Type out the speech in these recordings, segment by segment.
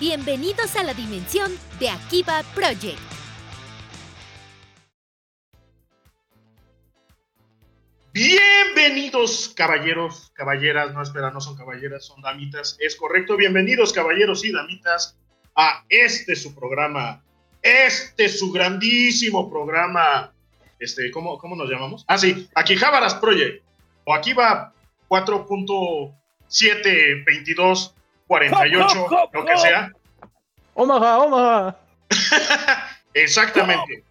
Bienvenidos a la dimensión de Akiba Project. Bienvenidos, caballeros, caballeras, no espera, no son caballeras, son damitas. Es correcto, bienvenidos, caballeros y damitas, a este su programa, este su grandísimo programa. Este, ¿cómo, cómo nos llamamos? Ah, sí, aquí Project, o aquí va 4.72248, lo que sea. Omaha, Omaha. Exactamente.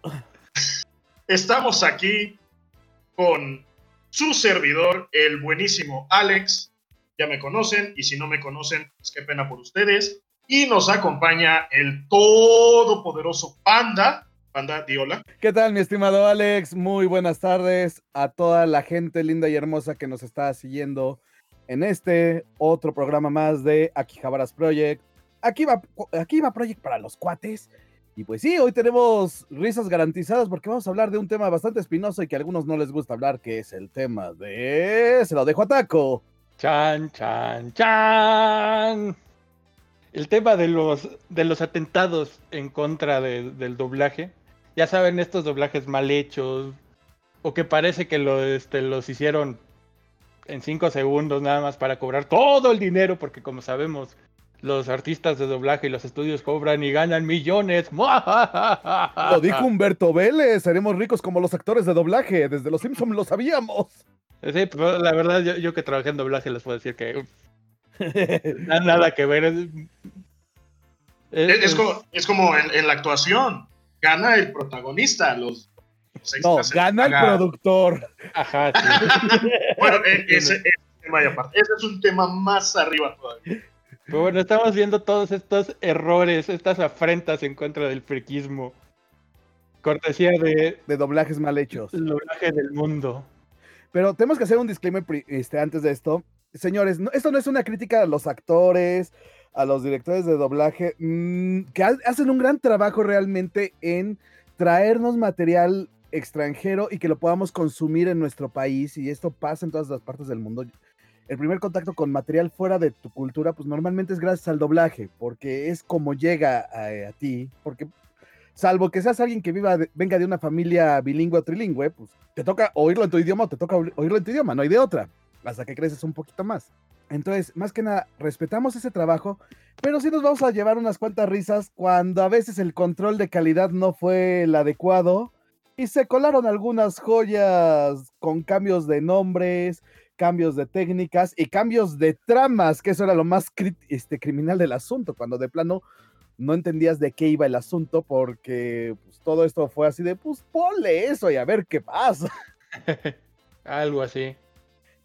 Estamos aquí con su servidor, el buenísimo Alex. Ya me conocen y si no me conocen, pues qué pena por ustedes. Y nos acompaña el todopoderoso Panda. Panda, di hola. ¿Qué tal, mi estimado Alex? Muy buenas tardes a toda la gente linda y hermosa que nos está siguiendo en este otro programa más de Akihabaras Project. Aquí va, aquí va Project para los cuates. Y pues sí, hoy tenemos risas garantizadas porque vamos a hablar de un tema bastante espinoso y que a algunos no les gusta hablar, que es el tema de... Se lo dejo a Taco. Chan, chan, chan. El tema de los, de los atentados en contra de- del doblaje. Ya saben, estos doblajes mal hechos. O que parece que lo, este, los hicieron en cinco segundos nada más para cobrar todo el dinero. Porque como sabemos, los artistas de doblaje y los estudios cobran y ganan millones. Lo dijo Humberto Vélez, seremos ricos como los actores de doblaje. Desde los Simpsons lo sabíamos. Sí, pero la verdad, yo, yo que trabajé en doblaje les puedo decir que na- nada que ver. Es, Es, es- es como, es como en, en la actuación. Gana el protagonista. Los, los No, gana el productor. Ajá, sí. Bueno, e- ese, ese es un tema aparte. Ese es un tema más arriba todavía. Pero bueno, estamos viendo todos estos errores, estas afrentas en contra del friquismo. Cortesía de De doblajes mal hechos. el doblaje del mundo. Pero tenemos que hacer un disclaimer este, antes de esto. Señores, no- esto no es una crítica a los actores, a los directores de doblaje, mm, que ha- hacen un gran trabajo realmente en traernos material extranjero y que lo podamos consumir en nuestro país. Y esto pasa en todas las partes del mundo. El primer contacto con material fuera de tu cultura, pues normalmente es gracias al doblaje, porque es como llega a, a ti, porque salvo que seas alguien que viva venga de una familia bilingüe o trilingüe, pues te toca oírlo en tu idioma o te toca oír- oírlo en tu idioma, no hay de otra, hasta que creces un poquito más. Entonces, más que nada, respetamos ese trabajo, pero sí nos vamos a llevar unas cuantas risas cuando a veces el control de calidad no fue el adecuado y se colaron algunas joyas con cambios de nombres, cambios de técnicas y cambios de tramas, que eso era lo más cri- este, criminal del asunto, cuando de plano no entendías de qué iba el asunto porque pues, todo esto fue así de, pues ponle eso y a ver qué pasa. Algo así.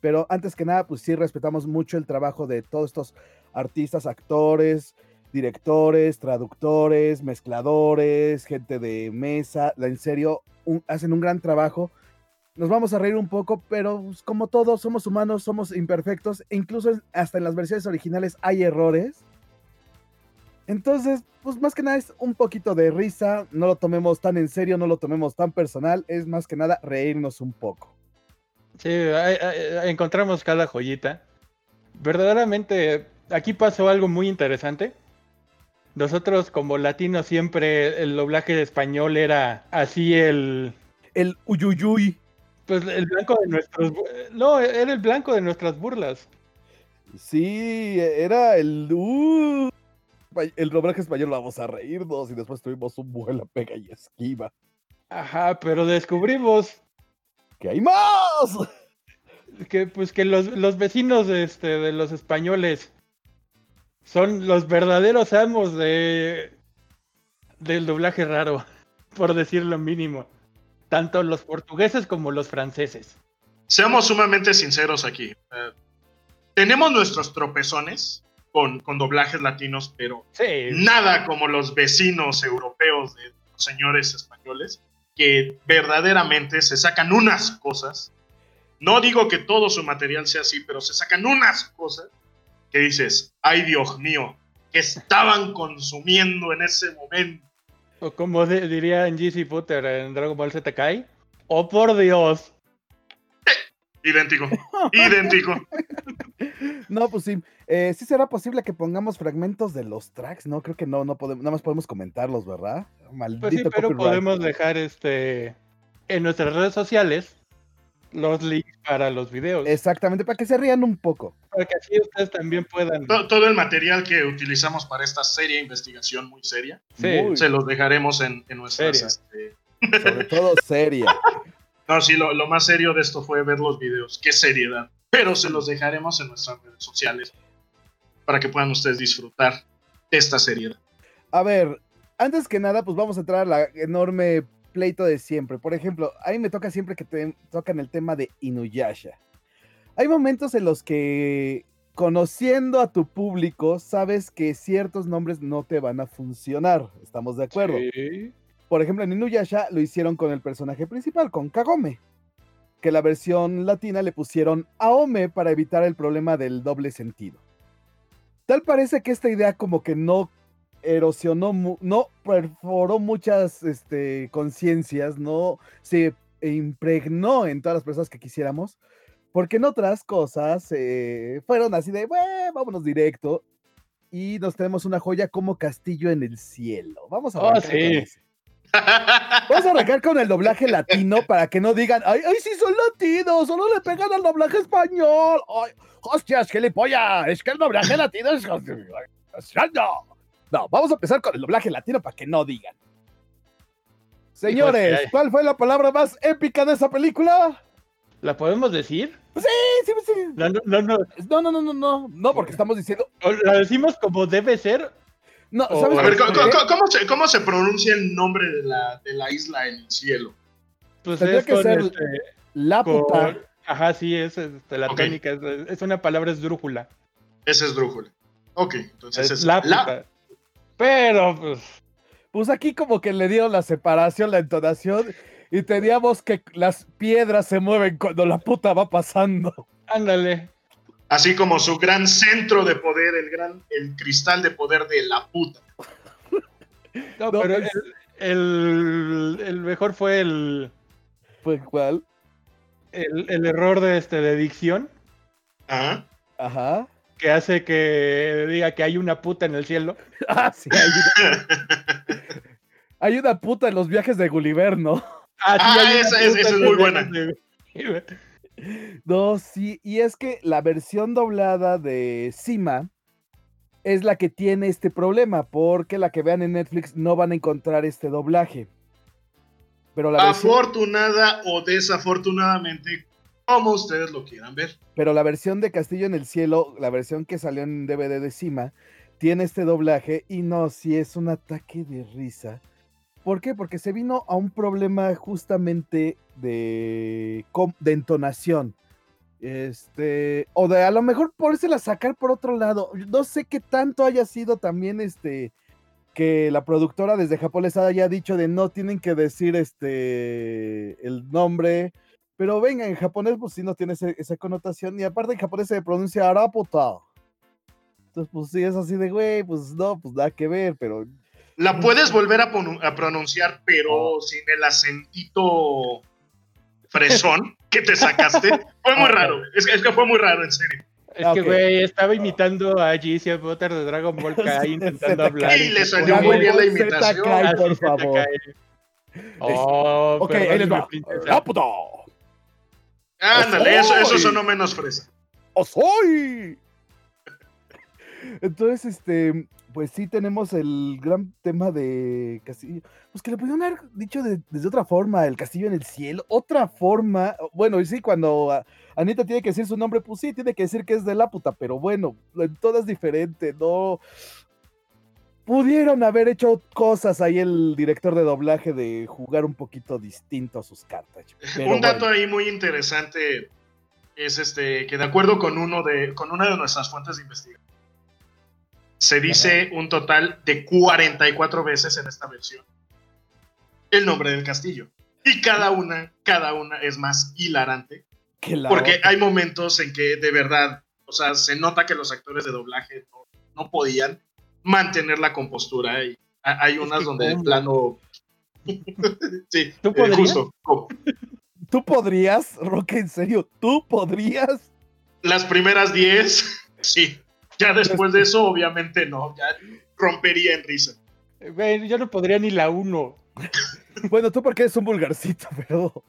Pero antes que nada, pues sí respetamos mucho el trabajo de todos estos artistas, actores, directores, traductores, mezcladores, gente de mesa. En serio, hacen un gran trabajo. Nos vamos a reír un poco, pero pues, como todos, somos humanos, somos imperfectos. E incluso hasta en las versiones originales hay errores. Entonces, pues más que nada es un poquito de risa. No lo tomemos tan en serio, no lo tomemos tan personal. Es más que nada reírnos un poco. Sí, encontramos cada joyita. Verdaderamente, aquí pasó algo muy interesante. Nosotros como latinos siempre el doblaje de español era así el... El uyuyuy. Pues el blanco de nuestros... No, era el blanco de nuestras burlas. Sí, era el. uh, el doblaje español, vamos a reírnos. Y después tuvimos un vuelo, pega y esquiva. Ajá, pero descubrimos ¡Que hay más! que pues que los, los vecinos este, de los españoles son los verdaderos amos de del doblaje raro, por decir lo mínimo. Tanto los portugueses como los franceses. Seamos sumamente sinceros aquí. Eh, tenemos nuestros tropezones con, con doblajes latinos, pero Sí, nada como los vecinos europeos de los señores españoles, que verdaderamente se sacan unas cosas. No digo que todo su material sea así, pero se sacan unas cosas que dices, ay Dios mío, que estaban consumiendo en ese momento. o como de- diría en GC Potter en Dragon Ball Z Kai. ¡Oh por Dios! Idéntico, idéntico. No, pues sí. Eh, sí será posible que pongamos fragmentos de los tracks, ¿no? Creo que no, no podemos, nada más podemos comentarlos, ¿verdad? Maldito Pues sí, pero copyright. podemos dejar este en nuestras redes sociales los links para los videos. Exactamente, para que se rían un poco. Para que así ustedes también puedan. To- Todo el material que utilizamos para esta serie de investigación muy seria, Sí, Muy. se los dejaremos en, en nuestras... Seria. este, Sobre todo seria. No, sí, lo, lo más serio de esto fue ver los videos. Qué seriedad. Pero se los dejaremos en nuestras redes sociales para que puedan ustedes disfrutar esta seriedad. A ver, antes que nada, pues vamos a entrar a la enorme pleito de siempre. Por ejemplo, a mí me toca siempre que te tocan el tema de Inuyasha. Hay momentos en los que, conociendo a tu público, sabes que ciertos nombres no te van a funcionar. ¿Estamos de acuerdo? Sí. Por ejemplo, en Inuyasha lo hicieron con el personaje principal, con Kagome. Que la versión latina le pusieron Aome para evitar el problema del doble sentido. Tal parece que esta idea como que no erosionó, no perforó muchas este, conciencias, no se impregnó en todas las personas que quisiéramos, porque en otras cosas eh, fueron así de, "Bueno, vámonos directo, y nos tenemos una joya como Castillo en el Cielo. Vamos a Oh, sí. Vamos a arrancar con el doblaje latino para que no digan, ay, ay, sí son latinos, solo le pegan al doblaje español. Ay, hostias, gilipollas, es que el doblaje latino es... No. No, vamos a empezar con el doblaje latino para que no digan. Señores. ¿cuál fue la palabra más épica de esa película? ¿La podemos decir? Sí, sí, sí. No, no, no, no. No, no, no, no, no, no, porque estamos diciendo... ¿La decimos como debe ser? No, ¿sabes A ver, ¿cómo, se, cómo se pronuncia el nombre de la, de la isla en el cielo? Pues Tendría es que ser este, La con- puta. Ajá, sí, es este, la Ok. tónica, es, es una palabra esdrújula. Ese es Drújula. Ok, entonces Es es la la. Pero, pues, Pues aquí como que le dieron la separación, la entonación, y teníamos que las piedras se mueven cuando la puta va pasando. ándale. Así como su gran centro de poder, el gran el cristal de poder de la puta. No, No, pero es- el, el- el mejor fue el, Pues cuál? el, el error de, este, de dicción Ajá. Ajá. Que hace que diga que hay una puta en el cielo. Ah, sí, hay una, hay una puta en los viajes de Gulliver, ¿no? Ah, Ah, hay una esa esa es muy buena. No, sí, y es que la versión doblada de Sima es la que tiene este problema, porque la que vean en Netflix no van a encontrar este doblaje. Pero la versión... Afortunada o desafortunadamente, como ustedes lo quieran ver. Pero la versión de Castillo en el Cielo, la versión que salió en DVD de Cima, tiene este doblaje y no, si es un ataque de risa. ¿Por qué? Porque se vino a un problema justamente de, de entonación. Este, o de a lo mejor la sacar por otro lado. No sé qué tanto haya sido también este que la productora desde Japón les haya dicho de no tienen que decir este el nombre pero venga, en japonés pues sí no tiene ese- esa connotación. Y aparte en japonés se pronuncia araputa. Entonces pues sí es así de, güey, pues no, pues nada que ver, pero... La puedes volver a, pronunciar, pero sin el acentito fresón que te sacaste. Fue muy Ah, raro. Es que, es que fue muy raro, en serio. Es Ah, que, güey, estaba imitando a GC Potter de Dragon Ball Kai intentando hablar. Y le salió muy bien la imitación. Kai, Así por favor. cae. Oh, ok, ahí les perdóname, va. Ándale, eso, eso sonó menos fresa. ¡O soy! Entonces, este, pues sí tenemos el gran tema de Castillo. Pues que le pudieron haber dicho de, desde otra forma, el castillo en el cielo, otra forma. Bueno, y sí, cuando Anita tiene que decir su nombre, pues sí, tiene que decir que es de la puta, pero bueno, en todo es diferente, no. Pudieron haber hecho cosas ahí el director de doblaje de jugar un poquito distinto a sus cartas. Un dato bueno. ahí muy interesante es este que de acuerdo con uno de con una de nuestras fuentes de investigación se dice un total de 44 veces en esta versión el nombre del castillo y cada una cada una es más hilarante que la porque otra. hay momentos en que de verdad o sea se nota que los actores de doblaje no, no podían mantener la compostura y ha- hay unas que donde de plano sí ¿Tú eh, podrías? justo ¿Tú podrías, Roque, en serio? ¿Tú podrías? Las primeras 10, sí. Ya después de eso, obviamente no. Ya rompería en risa. Güey, yo no podría ni la uno. Bueno, tú porque eres un vulgarcito, pero.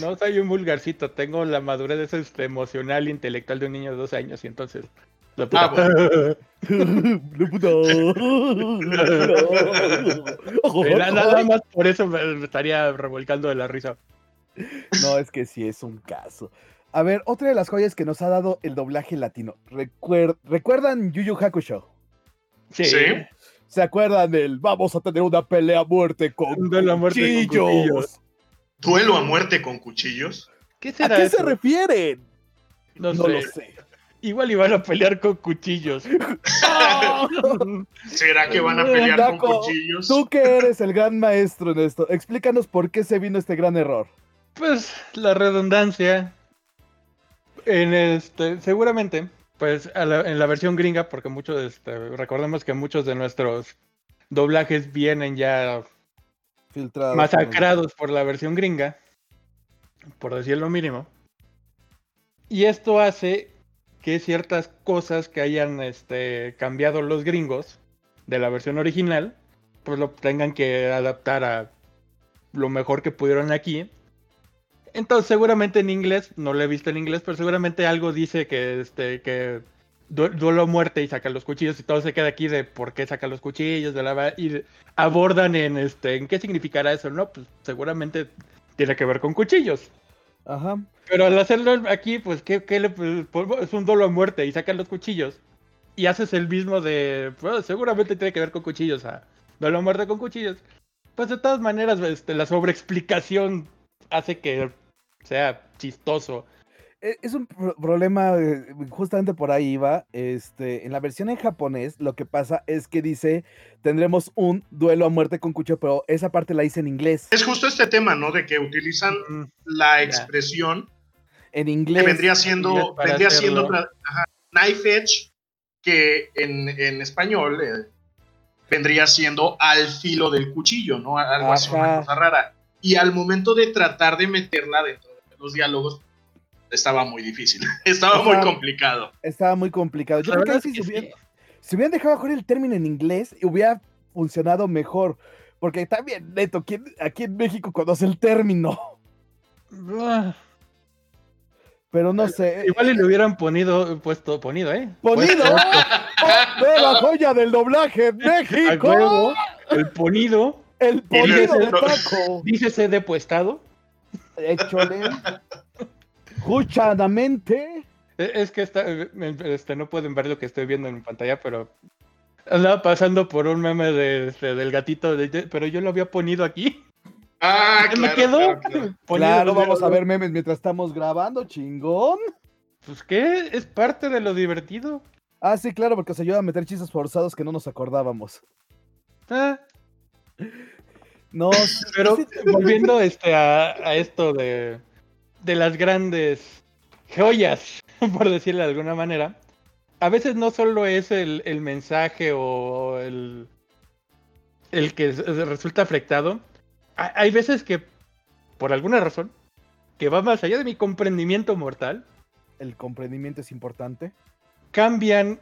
No soy un vulgarcito, tengo la madurez este, emocional e intelectual de un niño de dos años y entonces... La puta- Ah, bueno. La puta. Eh, na- Nada más por eso me me estaría revolcando de la risa. No, es que sí es un caso. A ver, otra de las joyas que nos ha dado el doblaje latino. Recuer- ¿Recuerdan Yu Yu Hakusho? Sí. Sí. ¿Se acuerdan del vamos a tener una pelea a muerte con Un duelo a muerte con cuchillos? Duelo a muerte con cuchillos. ¿Qué ¿A será qué eso? se refieren? No, No sé. lo sé. Igual iban a pelear con cuchillos. ¿Será que van a pelear con cuchillos? Tú que eres el gran maestro en esto, explícanos por qué se vino este gran error. Pues la redundancia. En este, seguramente, pues a la- en la versión gringa, porque muchos, este, recordemos que muchos de nuestros doblajes vienen ya Filtrado. masacrados por la versión gringa, por decir lo mínimo. Y esto hace que ciertas cosas que hayan este, cambiado los gringos de la versión original, pues lo tengan que adaptar a lo mejor que pudieron aquí. Entonces seguramente en inglés, no lo he visto en inglés, pero seguramente algo dice que este que du- duelo a muerte y saca los cuchillos y todo se queda aquí de por qué saca los cuchillos, y abordan en este en qué significará eso, ¿no? Pues seguramente tiene que ver con cuchillos. Ajá. Pero al hacerlo aquí, pues, ¿qué, qué le, pues, es un duelo a muerte y sacan los cuchillos. Y haces el mismo de, pues, seguramente tiene que ver con cuchillos, a duelo a muerte con cuchillos. Pues de todas maneras, este, la sobreexplicación hace que sea chistoso. E- Es un pro- problema, eh, justamente por ahí iba. Este, en la versión en japonés, lo que pasa es que dice tendremos un duelo a muerte con cuchillo, pero esa parte la hice en inglés. Es justo este tema, ¿no? De que utilizan Mm, la expresión En que inglés. vendría inglés siendo, vendría hacerlo. siendo ajá, knife edge, que en, en español eh, vendría siendo al filo del cuchillo, ¿no? Algo así, una Ajá. cosa rara. Y al momento de tratar de meterla dentro de los diálogos, estaba muy difícil, estaba muy complicado. Estaba muy complicado. Yo la creo que, sí que sí. hubieran, si hubieran dejado mejor el término en inglés, hubiera funcionado mejor. Porque también, neto, ¿quién aquí en México conoce el término? Pero no sé. Igual y le hubieran ponido, puesto, ponido, ¿eh? ¡Ponido! ¡Oh, ¡Nueva joya del doblaje en México! huevo, el ponido, El ponido de no- taco. dícese de puestado. Échole. Juchadamente. E- Es que está, este, no pueden ver lo que estoy viendo en pantalla, pero andaba pasando por un meme de, este, del gatito, de- pero yo lo había ponido aquí. Ah, ¿Qué claro, me quedó? claro, claro. Ponido Claro, donde vamos a ver memes mientras estamos grabando, chingón. Pues qué, es parte de lo divertido. Ah, sí, claro, porque os ayuda a meter chistes forzados que no nos acordábamos. Ah, No, pero volviendo este, a, a esto de, de las grandes joyas, por decirlo de alguna manera, a veces no solo es el, el mensaje o el, el que resulta afectado, ha- hay veces que, por alguna razón, que va más allá de mi comprendimiento mortal, el comprendimiento es importante. cambian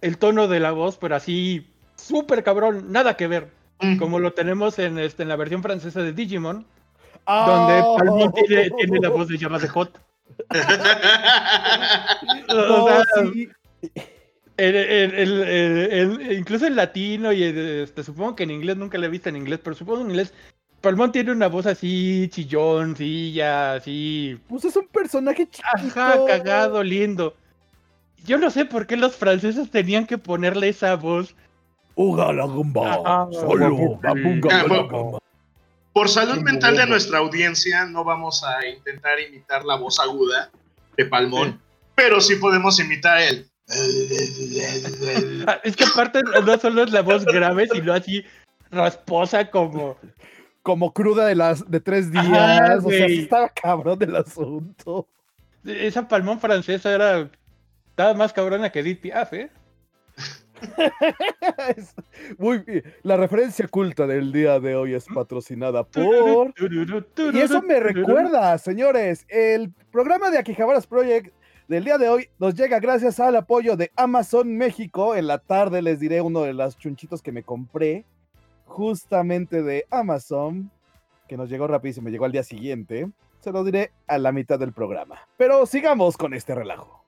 el tono de la voz, pero así súper cabrón, nada que ver. Como lo tenemos en, este, en la versión francesa de Digimon, Donde Palmón tiene, tiene la voz de llamas de Hot. No, O sea, sí. el- el- el- el- el- incluso en latino y este, supongo que en inglés nunca la he visto en inglés, pero supongo en inglés Palmón tiene una voz así chillón, sí, ya, así, Pues es un personaje chiquito. ajá, cagado, lindo. Yo no sé por qué los franceses tenían que ponerle esa voz. Uga la gumba. Ah, Solo. la. Por salud mental de nuestra audiencia, no vamos a intentar imitar la voz aguda de Palmón, pero sí podemos imitar el. Es que aparte no solo es la voz grave, sino así rasposa como... Como cruda de las de tres días. Ajá, o sea, estaba cabrón del asunto. Esa Palmón francesa era... Estaba más cabrona que Edith Piaf, ¿eh? Es muy bien. La referencia culta del día de hoy es patrocinada por. Y eso me recuerda, señores, el programa de Akihabaras Project del día de hoy nos llega gracias al apoyo de Amazon México. En la tarde les diré uno de los chunchitos que me compré justamente de Amazon, que nos llegó rapidísimo, llegó al día siguiente. Se lo diré a la mitad del programa. Pero sigamos con este relajo.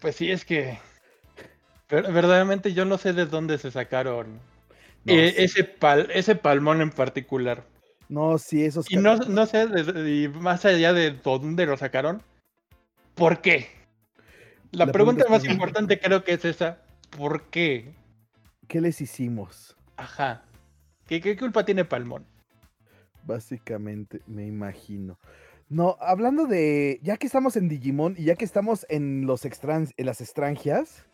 Pues sí, es que ver- verdaderamente yo no sé de dónde se sacaron No, eh, sí. ese, pal- ese palmón en particular. No, sí, esos Y no, no sé, de- y más allá de dónde lo sacaron, ¿por qué? La, La pregunta pregunta más importante creo que es esa, ¿por qué? ¿Qué les hicimos? Ajá. ¿Qué, qué culpa tiene Palmón? Básicamente, me imagino. No, hablando de, ya que estamos en Digimon y ya que estamos en los extran- en las extranjias,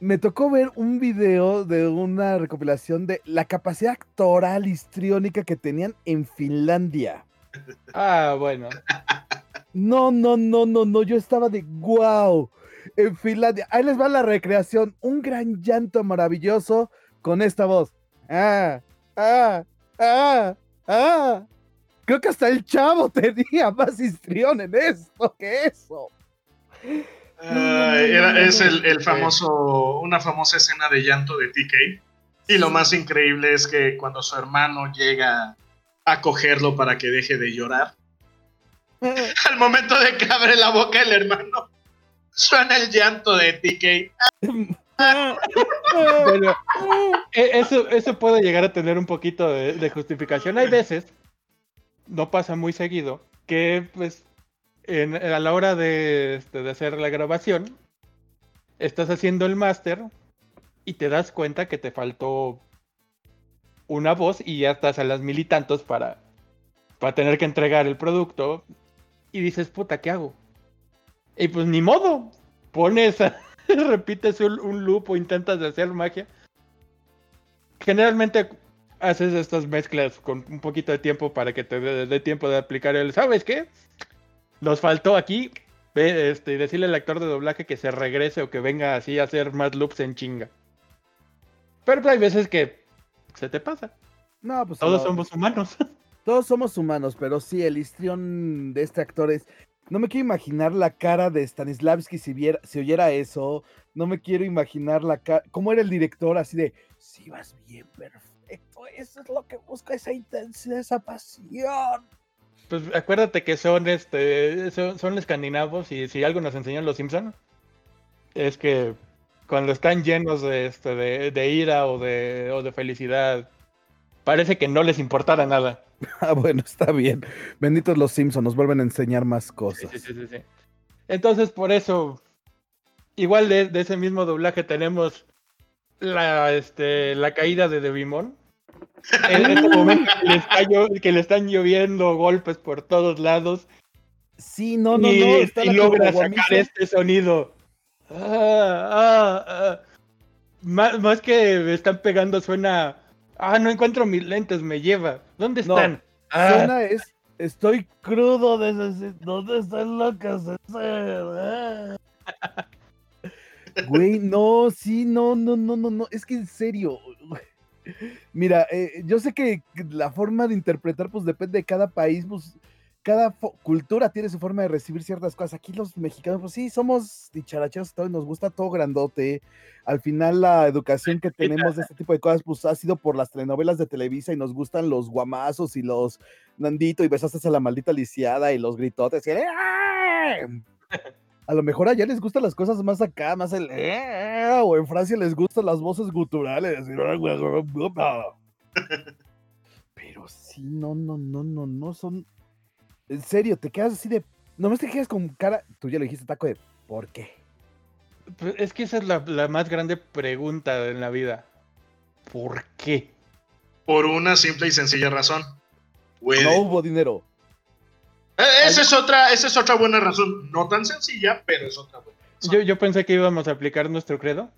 me tocó ver un video de una recopilación de la capacidad actoral histriónica que tenían en Finlandia. Ah, bueno. No, no, no, no, no, yo estaba de wow. En Finlandia, ahí les va la recreación, un gran llanto maravilloso con esta voz. Ah, ah, ah, ah. Creo que hasta el chavo tenía más histrión en esto que eso. Era- es el, el famoso, una famosa escena de llanto de TK. Y lo más increíble es que cuando su hermano llega a cogerlo para que deje de llorar, al momento de que abre la boca el hermano, suena el llanto de TK. Pero e- eso, eso puede llegar a tener un poquito de, de justificación. Hay veces, no pasa muy seguido, que pues en- a la hora de, este, de hacer la grabación, estás haciendo el máster y te das cuenta que te faltó una voz y ya estás a las mil para, para tener que entregar el producto y dices, puta, ¿qué hago? Y pues ni modo, pones, repites un, un loop o intentas hacer magia. Generalmente haces estas mezclas con un poquito de tiempo para que te dé tiempo de aplicar el, ¿sabes qué? Nos faltó aquí, este, decirle al actor de doblaje que se regrese o que venga así a hacer más loops en chinga. Pero pues, hay veces que se te pasa. No, pues Todos no, somos humanos. todos somos humanos, pero sí, el histrión de este actor es. No me quiero imaginar la cara de Stanislavski si, viera, si oyera eso. No me quiero imaginar la cara. ¿Cómo era el director? Así de. Si vas bien, perfecto. Eso es lo que busca, esa intensidad, esa pasión. Pues acuérdate que son este son, son escandinavos y si algo nos enseñan los Simpson es que cuando están llenos de este de, de ira o de, o de felicidad parece que no les importara nada. Ah, bueno, está bien. Benditos los Simpsons, nos vuelven a enseñar más cosas. sí, sí, sí, sí. Entonces por eso igual de, de ese mismo doblaje tenemos la este la caída de Devimon. En este momento que le, está llo- que le están lloviendo golpes por todos lados Sí, no, no, y, no. Está y logra sacar este sonido. Ah, ah, ah. Más, más que me están pegando suena. Ah, no encuentro mis lentes, me lleva. ¿Dónde No, están? Ah, Suena es. Estoy crudo de ¿Dónde están locas? Güey, no, sí, no, no, no, no, no. Es que en serio. Mira, eh, yo sé que la forma de interpretar, pues depende de cada país, pues cada cultura tiene su forma de recibir ciertas cosas. Aquí los mexicanos, pues sí, somos dicharacheros todo, nos gusta todo grandote. Al final la educación que tenemos de este tipo de cosas, pues ha sido por las telenovelas de Televisa y nos gustan los guamazos y los Nandito y besaste a la maldita lisiada y los gritotes. y "¡Ah!". A lo mejor allá les gustan las cosas más acá, más el... "Ah", O en Francia les gustan las voces guturales. Pero sí, no, no, no, no, no son... En serio, te quedas así de... Nomás te quedas con cara... Tú ya lo dijiste, taco de... ¿Por qué? pues es que esa es la, la más grande pregunta en la vida. ¿Por qué? Por una simple y sencilla razón. Puede. No hubo dinero. Eh, Esa es otra, esa es otra buena razón. No tan sencilla, pero es otra buena razón. Yo, yo pensé que íbamos a aplicar nuestro credo.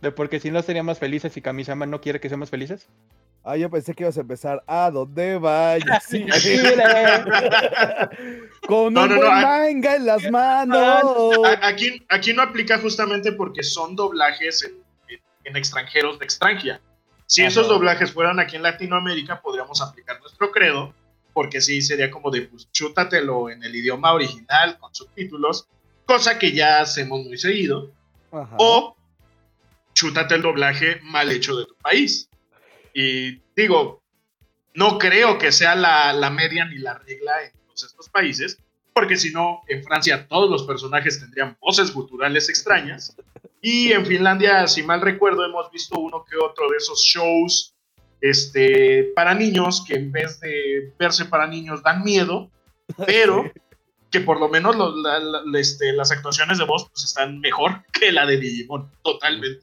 De porque si no seríamos felices y Kamisama no quiere que seamos felices. Ah, yo pensé que ibas a empezar. ¿A dónde vayas? Sí. Con No, un no, no, buen ah. manga en las manos. Aquí, aquí no aplica justamente porque son doblajes en, en- en extranjeros de extranjera. Si esos Ajá. doblajes fueran aquí en Latinoamérica, podríamos aplicar nuestro credo, porque sí sería como de, pues, chútatelo en el idioma original, con subtítulos, cosa que ya hacemos muy seguido, Ajá. o chútate el doblaje mal hecho de tu país. Y digo, no creo que sea la, la media ni la regla en todos estos países, porque si no, en Francia todos los personajes tendrían voces guturales extrañas. Y en Finlandia, si mal recuerdo, hemos visto uno que otro de esos shows este, para niños que en vez de verse para niños dan miedo, pero que por lo menos lo- la- la- este, las actuaciones de voz pues, están mejor que la de Digimon, totalmente.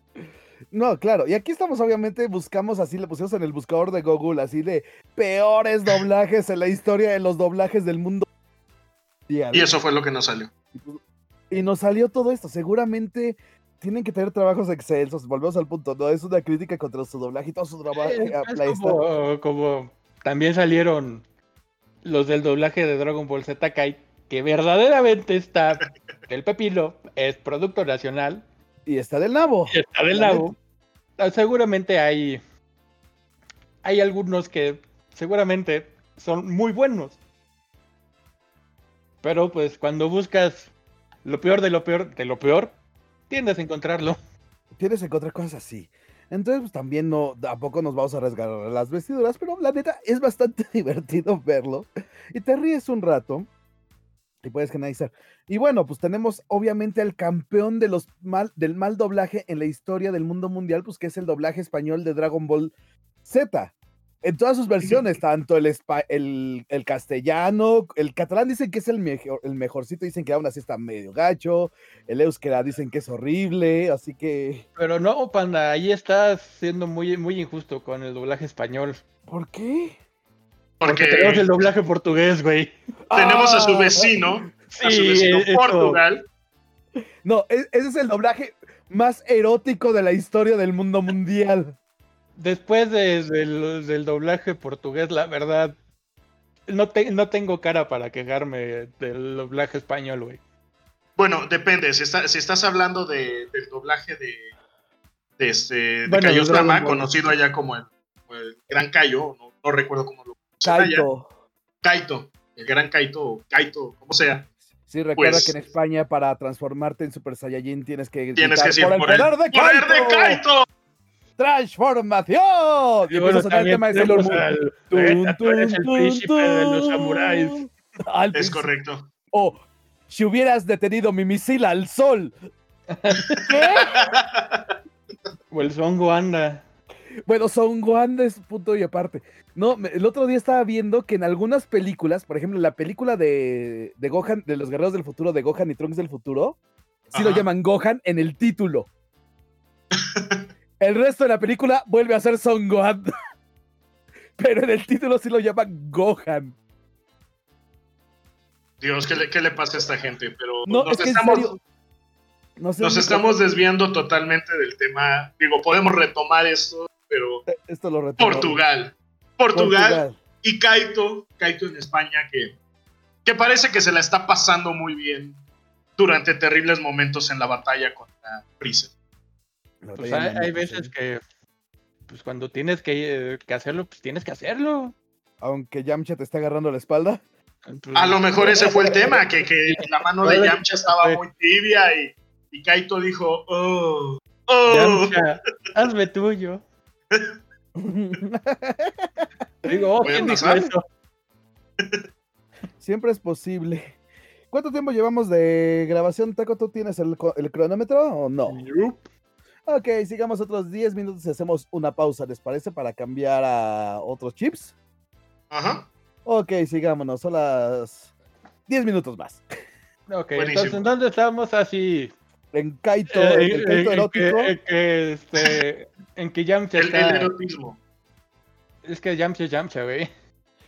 No, claro. Y aquí estamos, obviamente, buscamos así, le pusimos en el buscador de Google, así de peores doblajes en la historia de los doblajes del mundo. Y eso fue lo que nos salió. Y nos salió todo esto. Seguramente tienen que tener trabajos excelsos. Volvemos al punto, ¿no? Es una crítica contra su doblaje y todo su trabajo. Está- como, como también salieron los del doblaje de Dragon Ball Z Kai, que verdaderamente está del pepino, es producto nacional, Y está del nabo. y está del nabo. Ah, Seguramente hay, hay algunos que seguramente son muy buenos. Pero pues cuando buscas lo peor de lo peor de lo peor, tiendes a encontrarlo. Tienes que encontrar cosas así. Entonces, pues también no, tampoco nos vamos a arriesgar las vestiduras, pero la neta es bastante divertido verlo. Y te ríes un rato y puedes generalizar. Y bueno, pues tenemos obviamente al campeón de los mal, del mal doblaje en la historia del mundo mundial, pues que es el doblaje español de Dragon Ball Z. En todas sus versiones, tanto el, espa- el, el castellano, el catalán dicen que es el, mejor, el mejorcito, dicen que aún así está medio gacho, el euskera dicen que es horrible, así que... Pero no, panda, ahí estás siendo muy, muy injusto con el doblaje español. ¿Por qué? Porque Porque tenemos el doblaje portugués, güey. tenemos a su Ah, vecino, a su vecino eso. Portugal, No, e- ese es el doblaje más erótico de la historia del mundo mundial. Después de- del, del doblaje portugués, la verdad, no, te- no tengo cara para quejarme del doblaje español, güey. Bueno, depende. Si, está- si estás hablando de- del doblaje de, de este de Bueno, conocido allá como el, como el Gran Cayo, no, no recuerdo cómo lo. Kaito. Kaito, el Gran Kaito, o Kaito, como sea. Sí, recuerda Pues- que en España para transformarte en Super Saiyajin tienes que Tienes gritar, que decir por el por el poder de poder de Kaito. ¡Transformación! Y Y bueno, empieza a sonar el tema de Sailor Moon. al el tun, príncipe de los samuráis. Al Es correcto. O si hubieras detenido mi misil al sol. ¿Qué? O el Songo anda. Bueno, Son Gohan es punto y aparte. No, el otro día estaba viendo que en algunas películas, por ejemplo, la película de, de Gohan, de los guerreros del futuro, de Gohan y Trunks del futuro, sí lo Ajá. llaman Gohan en el título. El resto de la película vuelve a ser Son Gohan. Pero en el título sí lo llaman Gohan. Dios, ¿qué le, qué le pasa a esta gente? Pero No, nos, es estamos, serio, No sé nos estamos desviando totalmente del tema. Digo, podemos retomar esto, pero cómo- Esto lo retomo. Portugal. Portugal, y Kaito, Kaito en España, que, que parece que se la está pasando muy bien durante terribles momentos en la batalla contra Freezer. Pues hay, veces que, pues cuando tienes que, que hacerlo, pues tienes que hacerlo. Aunque Yamcha te está agarrando la espalda. Pues, A lo mejor ese fue el tema, que, que la mano de Yamcha estaba muy tibia y, y Kaito dijo, oh, oh. Yamcha, hazme tuyo. Digo, oh, ¿quién dijo eso? Siempre es posible. ¿Cuánto tiempo llevamos de grabación, Taco? ¿Tú tienes el, el cronómetro o no? Ok, sigamos otros 10 minutos y hacemos una pausa, ¿les parece? Para cambiar a otros chips. Ajá. Ok, sigámonos, son las 10 minutos más. Ok, Buenísimo. entonces, ¿en dónde estamos así? En Kaito, Eh, el Kaito en, que, erótico. en que, este, en que Yamcha El, está... el erotismo. Es que Yamcha es Yamcha, güey.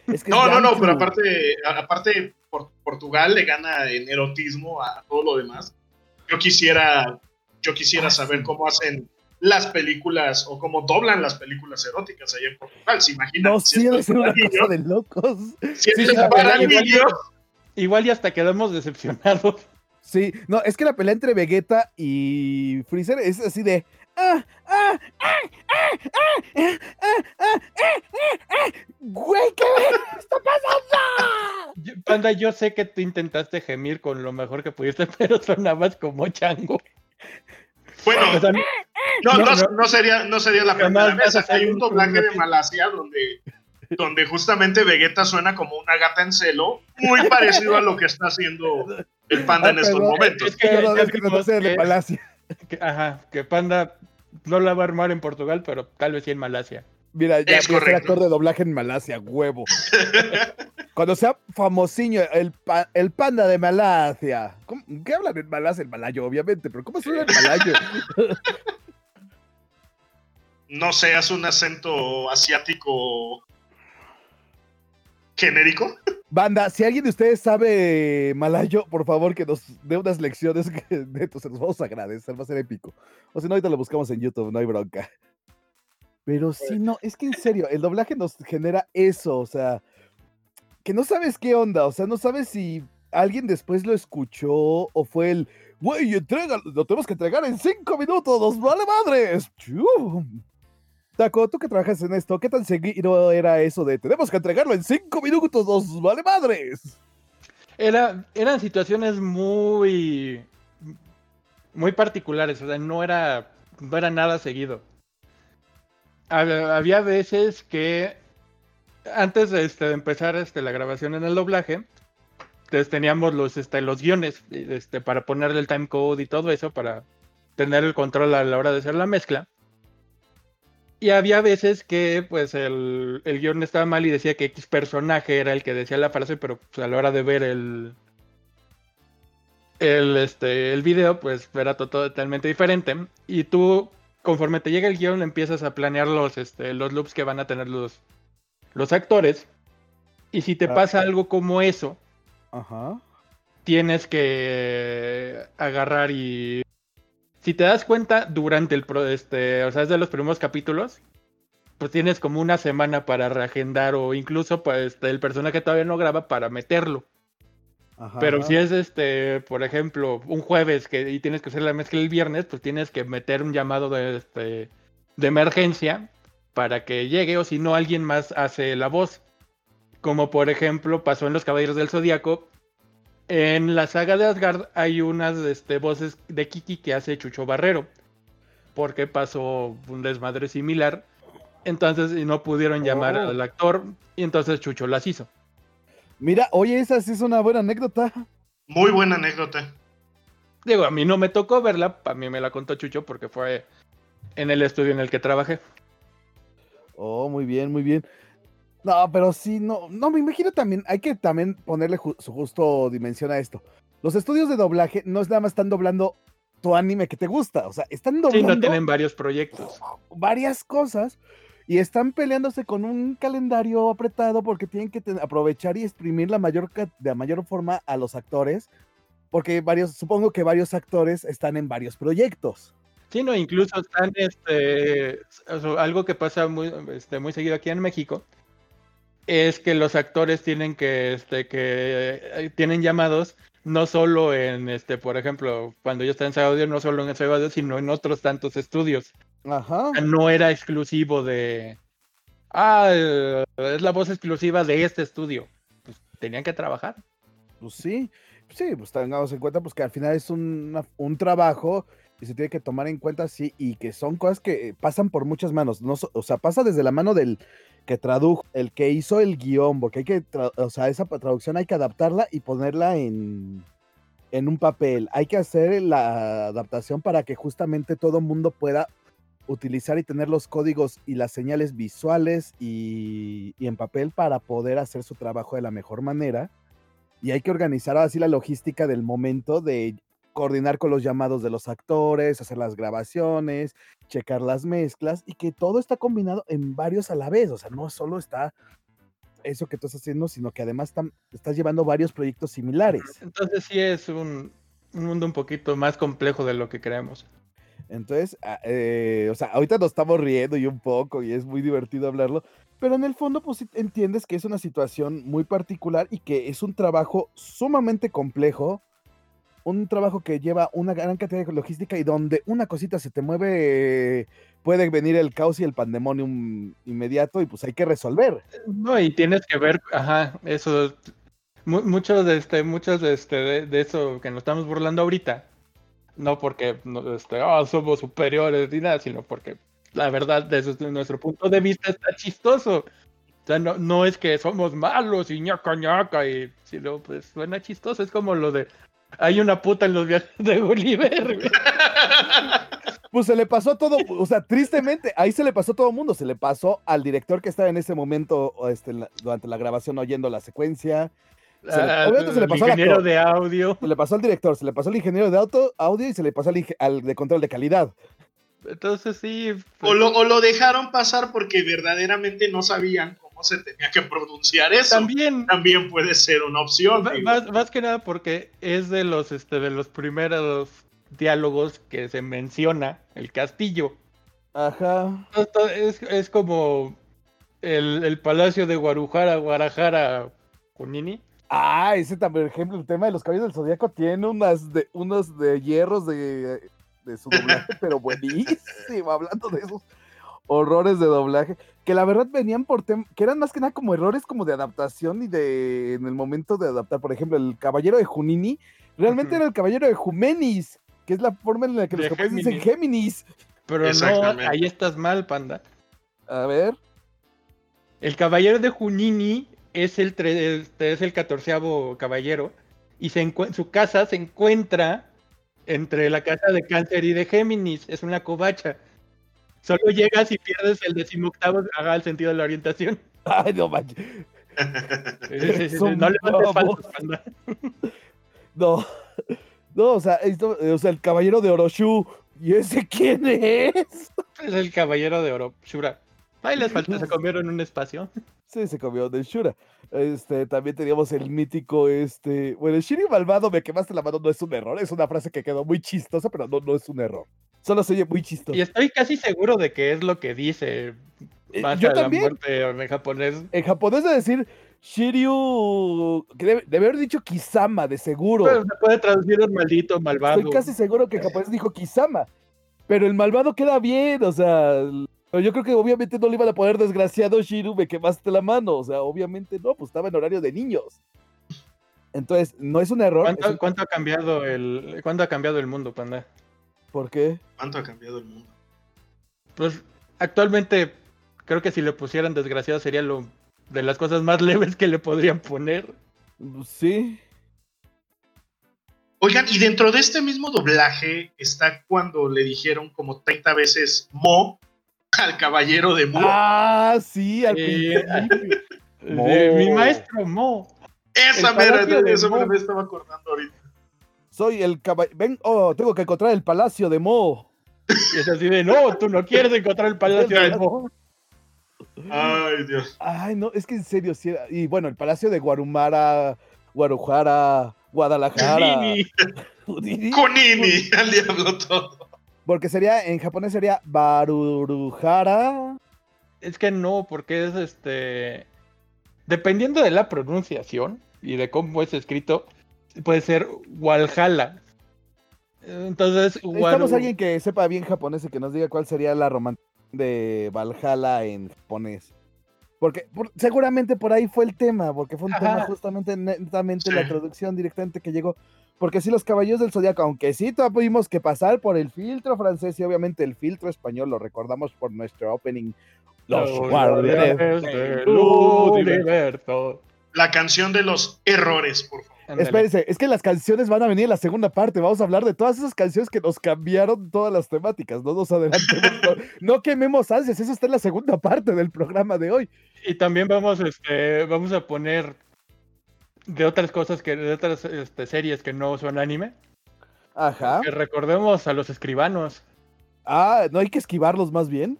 es que No, no, no, pero aparte, aparte Por- Portugal le gana en erotismo a todo lo demás. Yo quisiera, yo quisiera saber cómo hacen las películas o cómo doblan las películas eróticas allá en Portugal, se imaginan. No, si sí, es una cosa de locos. Si sí, la pelea, igual, igual, y hasta quedamos decepcionados. Sí, no, es que la pelea entre Vegeta y Freezer es así de. ¡Güey, qué está pasando! Panda, yo sé que tú intentaste gemir con lo mejor que pudiste, pero sonabas como chango. Bueno, O sea, no, no, no, no. no sería, no sería la primera vez. Hay un doblaje de. Malasia donde, donde justamente Vegeta suena como una gata en celo, muy parecido a lo que está haciendo el panda en Ah, estos perdón. momentos. Es que Perdón, es vimos de que- ajá, que Panda no la va a armar en Portugal, pero tal vez sí en Malasia. Mira, ya Es voy a ser actor de doblaje en Malasia, huevo. Cuando sea famosiño, el, pa- el panda de Malasia. ¿Cómo- ¿Qué hablan en Malasia? El malayo, obviamente, pero ¿cómo suena el malayo? No seas un acento asiático genérico. Banda, si alguien de ustedes sabe malayo, por favor que nos dé unas lecciones que neto, se los vamos a agradecer, va a ser épico. O si no, ahorita lo buscamos en YouTube, no hay bronca. Pero sí, no, es que en serio, el doblaje nos genera eso, o sea, que no sabes qué onda, o sea, no sabes si alguien después lo escuchó o fue el, güey, entrega, lo tenemos que entregar en cinco minutos, nos vale madres. Taco, tú que trabajas en esto, ¿qué tan seguido era eso de tenemos que entregarlo en cinco minutos, nos vale madres? Era, eran situaciones muy, muy particulares, o sea, no era, no era nada seguido. Hab- Había veces que antes de, este, empezar este, la grabación en el doblaje, pues, teníamos los, este, guiones para ponerle el timecode y todo eso, para tener el control a la hora de hacer la mezcla. Y había veces que pues el, el guion estaba mal y decía que X personaje era el que decía la frase, pero pues, a la hora de ver el, el, video, pues era to- totalmente diferente. Y tú, conforme te llega el guion, empiezas a planear los, este, los loops que van a tener los, los actores. Y si te Ah. pasa algo como eso, Ajá. tienes que agarrar y si te das cuenta durante el pro, este, o sea, es de los primeros capítulos, pues tienes como una semana para reagendar o incluso pues el personaje todavía no graba para meterlo. Ajá. Pero si es este, por ejemplo, un jueves que y tienes que hacer la mezcla el viernes, pues tienes que meter un llamado de este de emergencia para que llegue o si no alguien más hace la voz. Como por ejemplo pasó en Los Caballeros del Zodíaco. En la saga de Asgard hay unas este, voces de Kiki que hace Chucho Barrero. Porque pasó un desmadre similar. Entonces y no pudieron llamar Oh. al actor. Y entonces Chucho las hizo. Mira, oye, esa sí es una buena anécdota. Muy buena anécdota. Digo, a mí no me tocó verla, a mí me la contó Chucho porque fue en el estudio en el que trabajé. Oh, muy bien, muy bien. No, pero sí, no, no, me imagino también, hay que también ponerle ju- su justo dimensión a esto. Los estudios de doblaje no es nada más están doblando tu anime que te gusta, o sea, están Sí, doblando no tienen varios proyectos. varias cosas y están peleándose con un calendario apretado porque tienen que aprovechar y exprimir la mayor, de la mayor forma a los actores, porque varios, supongo que varios actores están en varios proyectos. Sí, no, incluso están, este, algo que pasa muy, este, muy seguido aquí en México, es que los actores tienen que, este, que tienen llamados no solo en, este, por ejemplo, cuando yo estaba en Audio, no solo en Audio, sino en otros tantos estudios. Ajá. No era exclusivo de, ah, eh, es la voz exclusiva de este estudio. Pues tenían que trabajar. Pues sí, sí, pues tengamos en cuenta pues que al final es un, un trabajo y se tiene que tomar en cuenta, sí, y que son cosas que eh, pasan por muchas manos, no, o sea, pasa desde la mano del que tradujo, el que hizo el guion, porque hay que, o sea, esa traducción hay que adaptarla y ponerla en, en un papel, hay que hacer la adaptación para que justamente todo mundo pueda utilizar y tener los códigos y las señales visuales y, en papel para poder hacer su trabajo de la mejor manera y hay que organizar así la logística del momento de coordinar con los llamados de los actores, hacer las grabaciones, checar las mezclas y que todo está combinado en varios a la vez. O sea, no solo está eso que tú estás haciendo, sino que además tam- estás llevando varios proyectos similares. Entonces sí es un, un mundo un poquito más complejo de lo que creemos. Entonces, ah, eh, o sea, ahorita nos estamos riendo y un poco y es muy divertido hablarlo, pero en el fondo pues entiendes que es una situación muy particular y que es un trabajo sumamente complejo, un trabajo que lleva una gran cantidad de logística y donde una cosita se te mueve, puede venir el caos y el pandemonium inmediato y pues hay que resolver. No, y tienes que ver, ajá, eso. mu- muchos de este, muchos de este, de eso que nos estamos burlando ahorita, no porque este, "Ah, somos superiores ni nada, sino porque la verdad, desde nuestro punto de vista, está chistoso. O sea, no, no es que somos malos y ñaca ñaca, y, sino pues suena chistoso. Es como lo de hay una puta en los viajes de Gulliver. Pues se le pasó todo, o sea, tristemente, ahí se le pasó a todo el mundo. Se le pasó al director que estaba en ese momento este, durante la grabación oyendo la secuencia. Se le- Al- obviamente se le pasó al ingeniero de audio. Se le pasó al director, se le pasó al ingeniero de auto, audio y se le pasó al, de control de calidad. Entonces sí. O pues, lo, o lo dejaron pasar porque verdaderamente no sabían cómo se tenía que pronunciar eso. También, también puede ser una opción. Más, más que nada porque es de los este de los primeros diálogos que se menciona el castillo. Ajá. Es, es como el, el palacio de Guarujara, Guarajara, Kunini. Ah, ese también, por ejemplo, el tema de los caballos del zodiaco tiene unas de, unos de hierros de, de su doblaje, pero buenísimo, hablando de esos horrores de doblaje, que la verdad venían por tem- que eran más que nada como errores como de adaptación y de en el momento de adaptar, por ejemplo, el caballero de Junini, realmente era el caballero de Jumenis, que es la forma en la que De los japoneses dicen Géminis. Pero no, ahí estás mal, panda. A ver, El caballero de Junini es el, este, es el catorceavo caballero y se su casa se encuentra entre la casa de Cáncer y de Géminis. Es una covacha. Solo llegas y pierdes el decimoctavo, haga el sentido de la orientación. ay, no manches. Sí, sí, sí, No levantes falsos, panda. No, no, o sea, esto- o sea, el caballero de Oroshu, ¿y ese quién es? Es el caballero de oro, Shura. Ahí les falta, se comieron un espacio. Sí, se comió de Shura. Este, también teníamos el mítico, este, bueno, el Shiri malvado, me quemaste la mano, no es un error, es una frase que quedó muy chistosa, pero no, no es un error. Solo se oye muy chistoso. Y estoy casi seguro de que es lo que dice Eh, yo la también. muerte en japonés. En japonés de decir Shiryu, que debe, debe haber dicho Kisama, de seguro. Pero se puede traducir en maldito, malvado. Estoy casi seguro que en japonés dijo Kisama, pero el malvado queda bien, o sea, pero yo creo que obviamente no le iban a poner desgraciado Shiru, me quemaste la mano, o sea, obviamente no, pues estaba en horario de niños. Entonces, no es un error. es ¿Cuánto, un- cuánto ha cambiado el cuánto ha cambiado el mundo, panda? ¿Por qué? ¿Cuánto ha cambiado el mundo? Pues actualmente creo que si le pusieran desgraciado sería lo de las cosas más leves que le podrían poner. Sí. Oigan, y dentro de este mismo doblaje está cuando le dijeron como 30 veces Mo al caballero de Mu. Ah, sí, al. Mo. De mi maestro Mo. Esa mera, eso Mo. me estaba acordando ahorita. Soy el caballero. Ven, oh, tengo que encontrar el palacio de Mo. Y es así de no, tú no quieres encontrar el palacio de Mo. Ay, Dios. Ay, no, es que en serio, sí. era- Y bueno, el palacio de Guarumara, Guarujara, Guadalajara. Nini. Udini, Kunini, al diablo todo. Porque sería, en japonés sería Barurujara. Es que no, porque es este. Dependiendo de la pronunciación y de cómo es escrito, puede ser Walhalla. Entonces, Necesitamos Waru- alguien que sepa bien japonés y que nos diga cuál sería la romántica de Valhalla en japonés. Porque por- seguramente por ahí fue el tema, porque fue un tema justamente netamente Sí. la traducción directamente que llegó. Porque sí, los caballeros del zodiaco, aunque sí tuvimos que pasar por el filtro francés y obviamente el filtro español, lo recordamos por nuestro opening. Los guardianes del universo. universo. La canción de los errores, por favor. Ándale. Espérense, es que las canciones van a venir en la segunda parte. Vamos a hablar de todas esas canciones que nos cambiaron todas las temáticas. No nos adelantemos. no, no quememos ansias. Eso está en la segunda parte del programa de hoy. Y también vamos, este, vamos a poner de otras cosas que, de otras este, series que no son anime. Ajá. Que recordemos a los escribanos. Ah, no hay que esquivarlos más bien.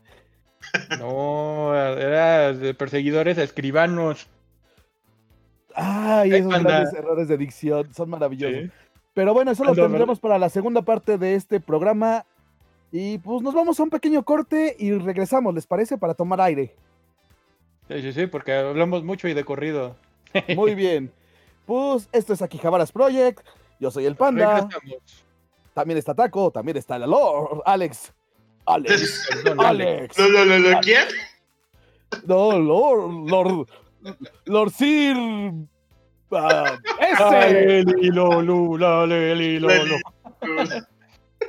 No, era de perseguidores a escribanos. Ay, Ay, esos panda. grandes errores de dicción son maravillosos. Sí. Pero bueno, eso lo tendremos para la segunda parte de este programa. Y pues nos vamos a un pequeño corte y regresamos, ¿les parece? Para tomar aire. Sí, sí, sí, porque hablamos mucho y de corrido. Muy bien. Pues esto es Akihabaras Project. Yo soy el Panda. Regresamos. También está Taco. También está el Lord. Alex. Alex. Perdón, Alex. Alex. ¿Lo, lo, lo, lo, ¿Quién? No, Lord. Lord. Lord Sir. Ah,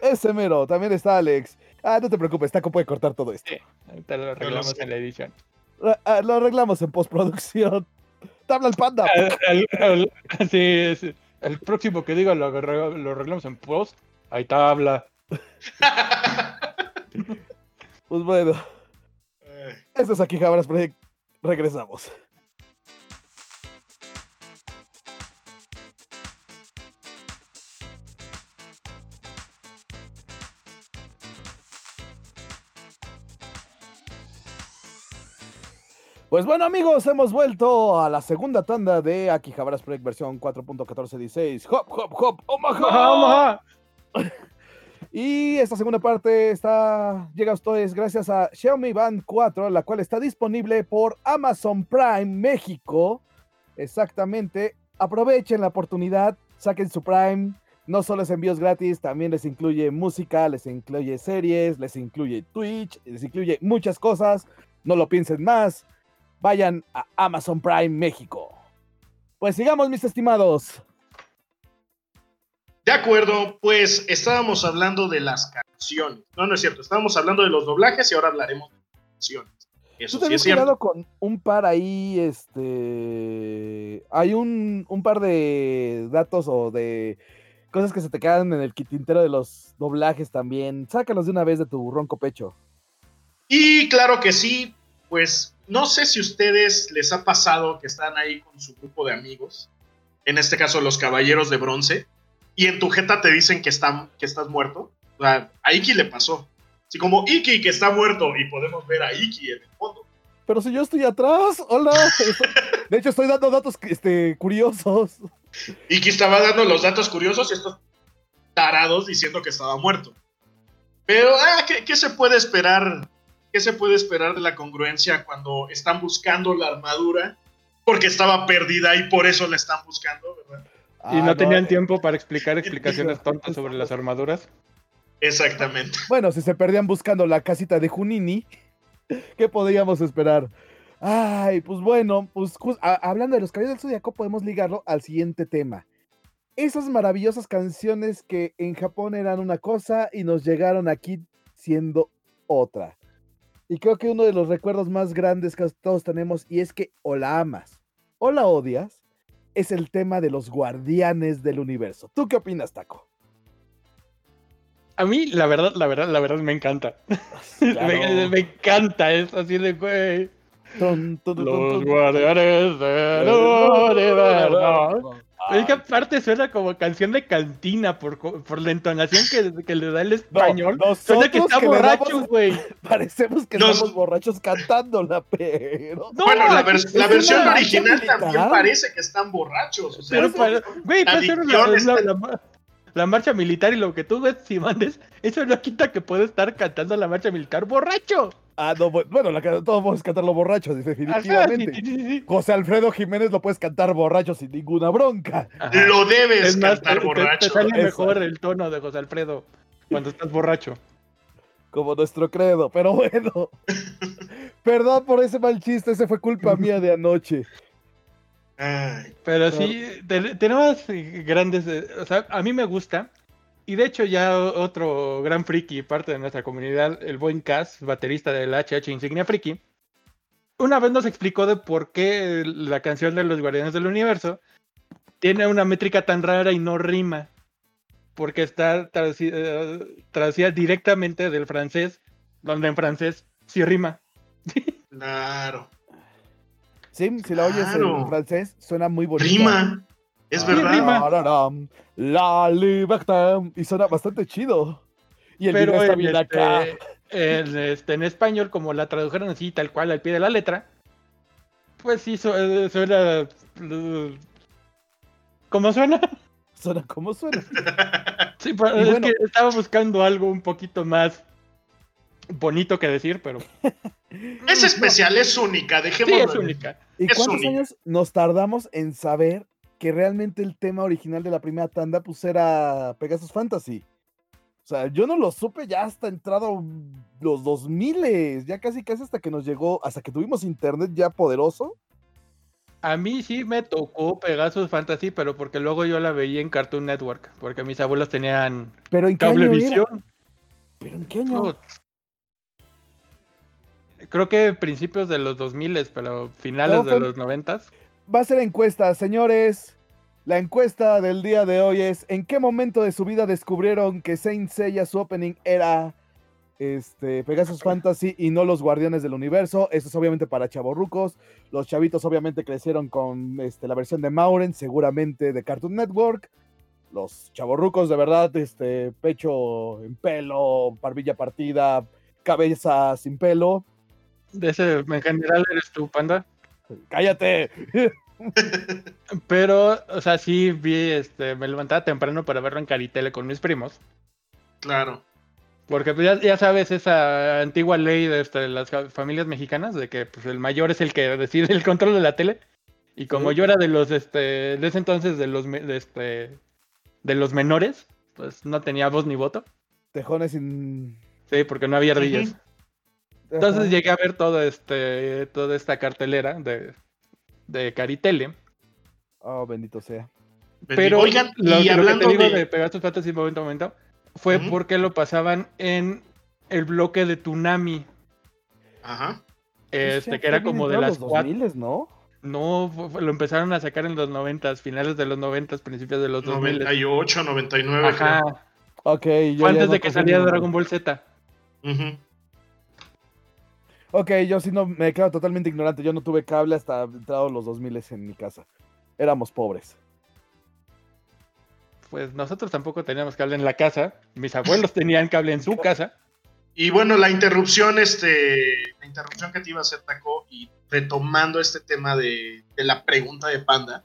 ese, mero. También está Alex. Ah, no te preocupes, Taco puede cortar todo esto. Te lo arreglamos sé. en la edición. Ah, Lo arreglamos en postproducción. Tabla el panda. El, el- el- sí, sí. El próximo que diga lo, arregl- lo arreglamos en post. Ahí tabla. Pues bueno, Ay, esto es aquí Jabras Project. Regresamos. Pues bueno amigos, hemos vuelto a la segunda tanda de Akihabara's Project versión 4.1416. Hop, hop, hop, Omaha. ¡Vamos! Y esta segunda parte está llega a ustedes gracias a Xiaomi Band 4, la cual está disponible por Amazon Prime México. Exactamente. Aprovechen la oportunidad, saquen su Prime. No solo es envíos gratis, también les incluye música, les incluye series, les incluye Twitch, les incluye muchas cosas. No lo piensen más. Vayan a Amazon Prime México. Pues sigamos, mis estimados. De acuerdo, pues estábamos hablando de las canciones. No, no es cierto. Estábamos hablando de los doblajes y ahora hablaremos de las canciones. Eso Tú te sí es cierto. quedado con un par ahí, este... Hay un, un par de datos o de cosas que se te quedan en el tintero de los doblajes también. Sácalos de una vez de tu ronco pecho. Y claro que sí, pues no sé si a ustedes les ha pasado que están ahí con su grupo de amigos, en este caso los caballeros de bronce, y en tu jeta te dicen que, están, que estás muerto. O sea, a Iki le pasó. Así como Iki que está muerto y podemos ver a Iki en el fondo. Pero si yo estoy atrás, hola. De hecho, estoy dando datos este, curiosos. Iki estaba dando los datos curiosos y estos tarados diciendo que estaba muerto. Pero, ah, ¿qué, qué se puede esperar? ¿Qué se puede esperar de la congruencia cuando están buscando la armadura? Porque estaba perdida y por eso la están buscando, ¿verdad? Y Ah, no tenían eh, tiempo para explicar explicaciones tontas sobre las armaduras. Exactamente. Bueno, si se perdían buscando la casita de Junini, ¿qué podríamos esperar? Ay, pues bueno, pues jus- a- hablando de los caballeros del Zodiaco, podemos ligarlo al siguiente tema. Esas maravillosas canciones que en Japón eran una cosa y nos llegaron aquí siendo otra. Y creo que uno de los recuerdos más grandes que todos tenemos, y es que o la amas o la odias, es el tema de los guardianes del universo. ¿Tú qué opinas, Taco? A mí, la verdad, la verdad, la verdad me encanta. Me, Claro. me encanta, es así de güey. Los guardianes del universo. Es que aparte suena como canción de cantina por, co- por la entonación que, que le da el español. No, suena que está le borracho, güey. Parecemos que Nos- estamos borrachos cantándola, pero. No, bueno, la, vers- la versión una original militar. también parece que están borrachos. O sea, Pero para- güey, puede ser la- la ma- la marcha militar y lo que tú ves, si mandes, eso no quita que puede estar cantando la marcha militar borracho. Ah, no, bu- bueno, la, can- todos podemos cantarlo borrachos, Ajá, sí, definitivamente. sí, sí, sí. José Alfredo Jiménez lo puedes cantar borracho sin ninguna bronca. Ajá. lo debes Es más, te, cantar te- te borracho. sale Eso. mejor el tono de José Alfredo cuando estás borracho. Como nuestro credo, pero bueno. Perdón por ese mal chiste, ese fue culpa mía de anoche. Ay, Pero sí, te- tenemos grandes. eh, O sea, a mí me gusta. Y de hecho, ya otro gran friki, parte de nuestra comunidad, el buen Cas, baterista del HH Insignia Friki, una vez nos explicó de por qué la canción de los Guardianes del Universo tiene una métrica tan rara y no rima. Porque está traduci- eh, traducida directamente del francés, donde en francés sí rima. claro. Sí, si la oyes Claro. en francés, suena muy bonito. Rima. Es Ah, verdad. La libertad. Y suena bastante chido. Y el Pero video está en, bien acá. este, en, este, en español, como la tradujeron así, tal cual, al pie de la letra, pues sí, eh, suena... eh, ¿Cómo suena? Suena como suena. Sí, pero Y es bueno. que estaba buscando algo un poquito más bonito que decir, pero Es especial, es única. sí, Dejémoslo. es única. ¿Y Es cuántos única. años nos tardamos en saber que realmente el tema original de la primera tanda pues era Pegasus Fantasy? O sea, yo no lo supe ya hasta entrado los 2000, ya casi casi hasta que nos llegó, hasta que tuvimos internet ya poderoso. A mí sí me tocó Pegasus Fantasy, pero porque luego yo la veía en Cartoon Network, porque mis abuelos tenían ¿Pero en cablevisión. ¿Pero en qué año? No. Creo que principios de los 2000, pero finales No, de los 90. Va a ser encuesta, señores. La encuesta del día de hoy es: ¿en qué momento de su vida descubrieron que Saint Seiya su opening era este, Pegasus Fantasy y no los Guardianes del Universo? Esto es obviamente para chavorrucos. Los chavitos obviamente crecieron con este, la versión de Mauren, seguramente de Cartoon Network. Los chavorrucos de verdad, este, pecho en pelo, barbilla partida, cabeza sin pelo. De ese, en general, eres tú, Panda. ¡Cállate! Pero, o sea, sí vi, este, me levantaba temprano para verlo en Caritele con mis primos. Claro. Porque pues, ya, ya sabes esa antigua ley de este, las fa- familias mexicanas, de que pues, el mayor es el que decide el control de la tele. Y como Sí. yo era de los, este, de ese entonces, de los, de, este, de los menores, pues no tenía voz ni voto. Tejones sin. Sí, porque no había ardillas. Entonces Ajá. llegué a ver todo este, toda esta cartelera de, de Caritele. Oh, bendito sea. Pero Oigan, lo, y que- lo que hablando te digo de... de Pegasus Fantasy momento a momento fue Ujú. porque lo pasaban en el bloque de Tunami. Ajá. Pues Este, que era como de las cuatro. 2000, ¿no? No, fue- lo empezaron a sacar en los noventas, finales de los noventas, principios de los 2000. 98, 99, Ajá, Ok, yo fue ya antes no de que saliera. Dragon Ball Z. creo. Ujú. Ok, yo sí no me quedo totalmente ignorante. Yo no tuve cable hasta entrados los 2000 en mi casa. Éramos pobres. Pues nosotros tampoco teníamos cable en la casa. Mis abuelos tenían cable en su casa. Y bueno, la interrupción, este, la interrupción que te iba a hacer, Taco, y retomando este tema de, de la pregunta de Panda,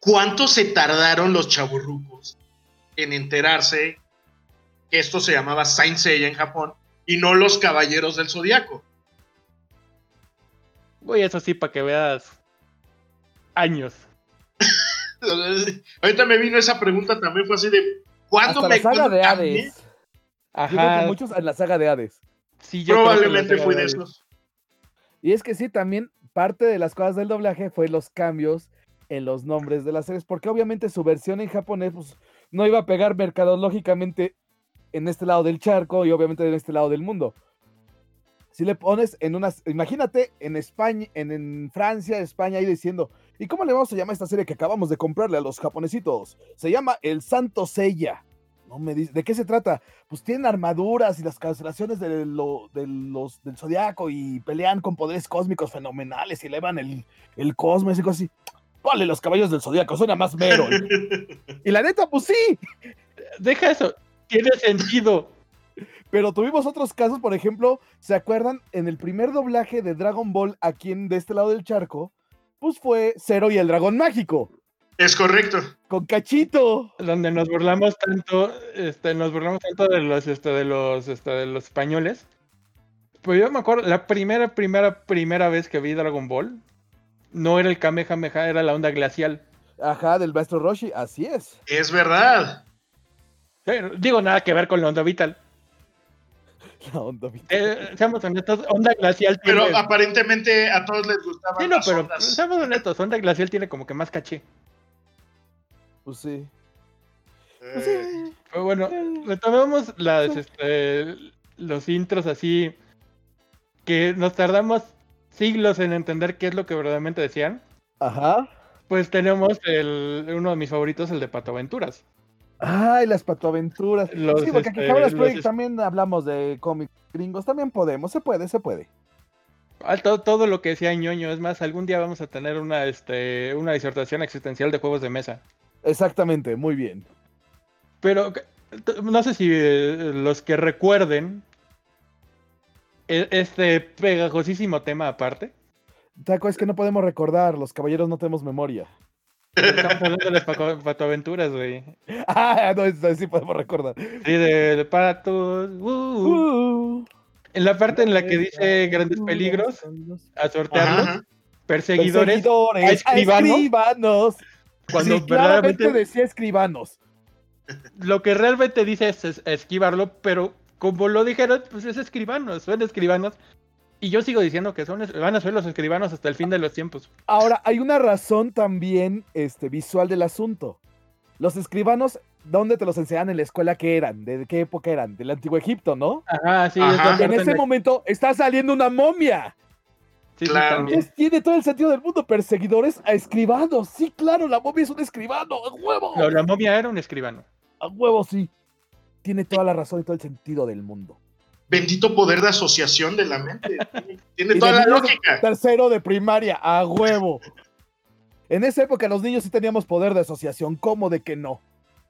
¿cuánto se tardaron los chaburrucos en enterarse que esto se llamaba Saint Seiya en Japón y no los Caballeros del Zodiaco? Uy, eso sí, para que veas años. Ahorita me vino esa pregunta también, fue así de, ¿cuándo Hasta me la saga de? Hades. Yo creo que Ajá, muchos en la saga de Hades. sí, yo Probablemente fue de esos. Y es que sí, también parte de las cosas del doblaje fue los cambios en los nombres de las series, porque obviamente su versión en japonés pues, no iba a pegar mercadológicamente en este lado del charco y obviamente en este lado del mundo. Si le pones en unas, imagínate en España, en, en Francia, España, ahí diciendo, ¿y cómo le vamos a llamar a esta serie que acabamos de comprarle a los japonesitos? Se llama El Santo Seiya. No me dice, ¿de qué se trata? Pues tienen armaduras y las cancelaciones de lo- de los, del zodiaco y pelean con poderes cósmicos fenomenales y elevan el, el cosmos y cosas así. Ponle los caballos del zodiaco, suena más mero. y la neta, pues sí, Deja eso, tiene sentido. pero tuvimos otros casos, por ejemplo, ¿se acuerdan? En el primer doblaje de Dragon Ball aquí en, de este lado del charco, pues fue Zero y el dragón mágico, Es correcto. con Cachito. donde nos burlamos tanto, este, nos burlamos tanto de los, este, de los, este, de los españoles. Pues yo me acuerdo, la primera, primera, primera vez que vi Dragon Ball, no era el Kamehameha, era la onda glacial. Ajá, del maestro Roshi, así es. Es verdad. Pero, digo, nada que ver con la onda vital. La onda, Eh, seamos honestos, onda glacial tiene... Pero aparentemente a todos les gustaban Sí, no, las pero ondas. seamos honestos, onda glacial tiene como que más caché. Pues sí. Eh, Pues sí. Pero bueno, Eh. retomemos las, este, los intros así que nos tardamos siglos en entender qué es lo que verdaderamente decían. Ajá. Pues tenemos el, uno de mis favoritos, el de Pato Aventuras. Ay, las patoaventuras. Los, sí, porque aquí este, los Project es- también hablamos de cómics gringos. También podemos, se puede, se puede. Ah, todo, todo lo que decía ñoño. Es más, algún día vamos a tener una, este, una disertación existencial de juegos de mesa. Exactamente, muy bien. Pero no sé si eh, los que recuerden e- este pegajosísimo tema aparte. Taco, es que no podemos recordar, los caballeros no tenemos memoria. Estamos hablando de las patoaventuras, güey. Ah, no, eso sí podemos recordar. Sí, de, de patos. uh, uh. Uh, En la parte en la que dice grandes peligros, a sortearlos, ajá. perseguidores, Perseguidores, a a escribanos. escribanos. cuando Sí, verdaderamente decía escribanos. lo que realmente dice es, es esquivarlo, pero como lo dijeron, pues es escribanos, son escribanos. Y yo sigo diciendo que son, van a ser los escribanos hasta el fin de los tiempos. Ahora, hay una razón también este, visual del asunto. Los escribanos, ¿dónde te los enseñan en la escuela que eran? ¿De qué época eran? Del Antiguo Egipto, ¿no? Ajá, sí. Ajá. es En ese momento está saliendo una momia. sí, Claro. tiene todo el sentido del mundo. Perseguidores a escribanos. Sí, claro, la momia es un escribano. ¡A huevo! No, la momia era un escribano. A huevo, sí. Tiene toda la razón y todo el sentido del mundo. Bendito poder de asociación de la mente. Tiene toda la lógica. Tercero de primaria, a huevo. En esa época los niños sí teníamos poder de asociación. ¿Cómo de que no?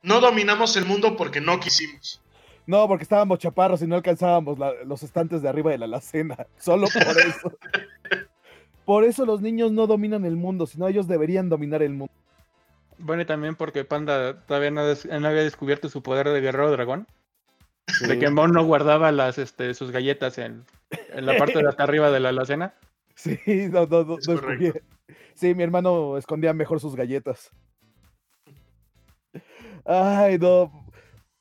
No dominamos el mundo porque no quisimos. No, porque estábamos chaparros y no alcanzábamos la- los estantes de arriba de la alacena. Solo por eso. por eso los niños no dominan el mundo, sino ellos deberían dominar el mundo. Bueno, y también porque Panda todavía no, des- no había descubierto su poder de guerrero dragón. De que Mon no guardaba las, este, sus galletas en, en la parte de hasta arriba de la alacena. Sí, no, no, no, Es no. Sí, mi hermano escondía mejor sus galletas. Ay, no.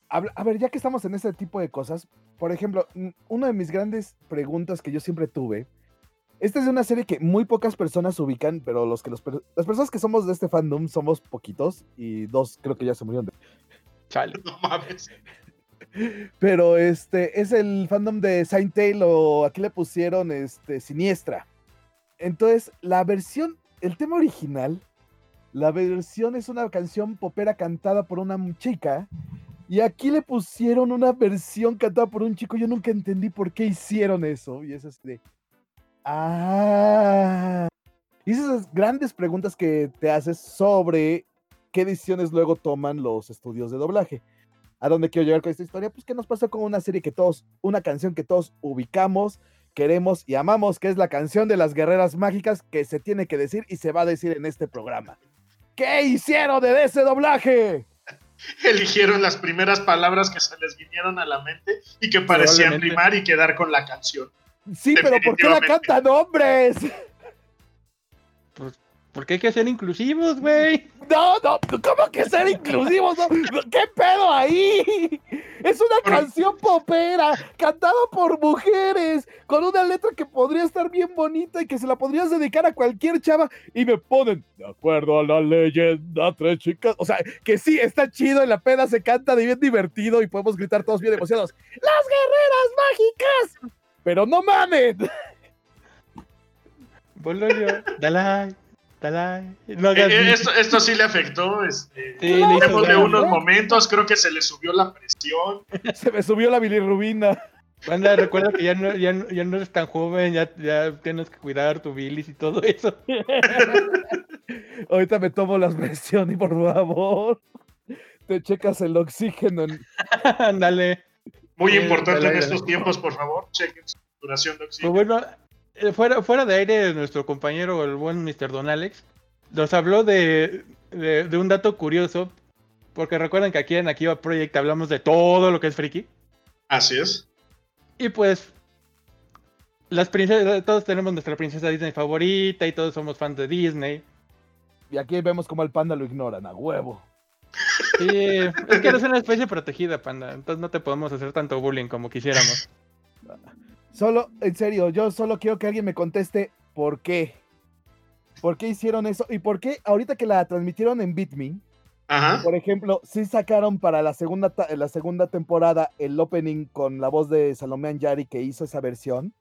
Habla- A ver, ya que estamos en ese tipo de cosas, por ejemplo, una de mis grandes preguntas que yo siempre tuve, esta es de una serie que muy pocas personas ubican, pero los que los las personas que somos de este fandom somos poquitos y dos creo que ya se murieron. de- Chale. No mames. Pero este es el fandom de Saint Tail o aquí le pusieron este Siniestra. Entonces, la versión, el tema original, la versión es una canción popera cantada por una chica y aquí le pusieron una versión cantada por un chico. Yo nunca entendí por qué hicieron eso y es de ah. Y esas grandes preguntas que te haces sobre qué decisiones luego toman los estudios de doblaje. ¿A dónde quiero llegar con esta historia? Pues que nos pasó con una serie que todos, una canción que todos ubicamos, queremos y amamos, que es la canción de las guerreras mágicas que se tiene que decir y se va a decir en este programa. ¿Qué hicieron de ese doblaje? Eligieron las primeras palabras que se les vinieron a la mente y que parecían rimar y quedar con la canción. Sí, pero ¿por qué la cantan hombres? Porque hay que ser inclusivos, güey. No, no, ¿cómo que ser inclusivos? No, ¿Qué pedo ahí? Es una canción popera, cantada por mujeres, con una letra que podría estar bien bonita y que se la podrías dedicar a cualquier chava. Y me ponen, de acuerdo a la leyenda, tres chicas. O sea, que sí, está chido, en la peda se canta de bien divertido y podemos gritar todos bien emocionados. ¡Las guerreras mágicas! Pero no mamen. Bololio, Dalai, Dalai. No Eh, eh, esto, esto sí le afectó. Este, Sí, le hizo de unos momentos, creo que se le subió la presión. Se me subió la bilirrubina. Banda, recuerda que ya no, ya, no- ya no eres tan joven, ya, ya tienes que cuidar tu bilis y todo eso. Ahorita me tomo las presiones, por favor. Te checas el oxígeno. en- Ándale. Muy importante en estos tiempos, por favor. Chequen su duración de Pues oxígeno. bueno, fuera, fuera de aire, nuestro compañero, el buen Mr. Don Alex, nos habló de, de, de un dato curioso. Porque recuerden que aquí en Akiva Project hablamos de todo lo que es friki. Así es. Y pues, las princesas, todos tenemos nuestra princesa Disney favorita y todos somos fans de Disney. Y aquí vemos como el panda lo ignoran, a huevo. Sí, es que eres una especie protegida, panda. Entonces no te podemos hacer tanto bullying como quisiéramos. Solo, en serio, yo solo quiero que alguien me conteste por qué. ¿Por qué hicieron eso? ¿Y por qué ahorita que la transmitieron en BitMe, Ajá. por ejemplo, sí sacaron para la segunda, ta- la segunda temporada el opening con la voz de Salomé Anjari que hizo esa versión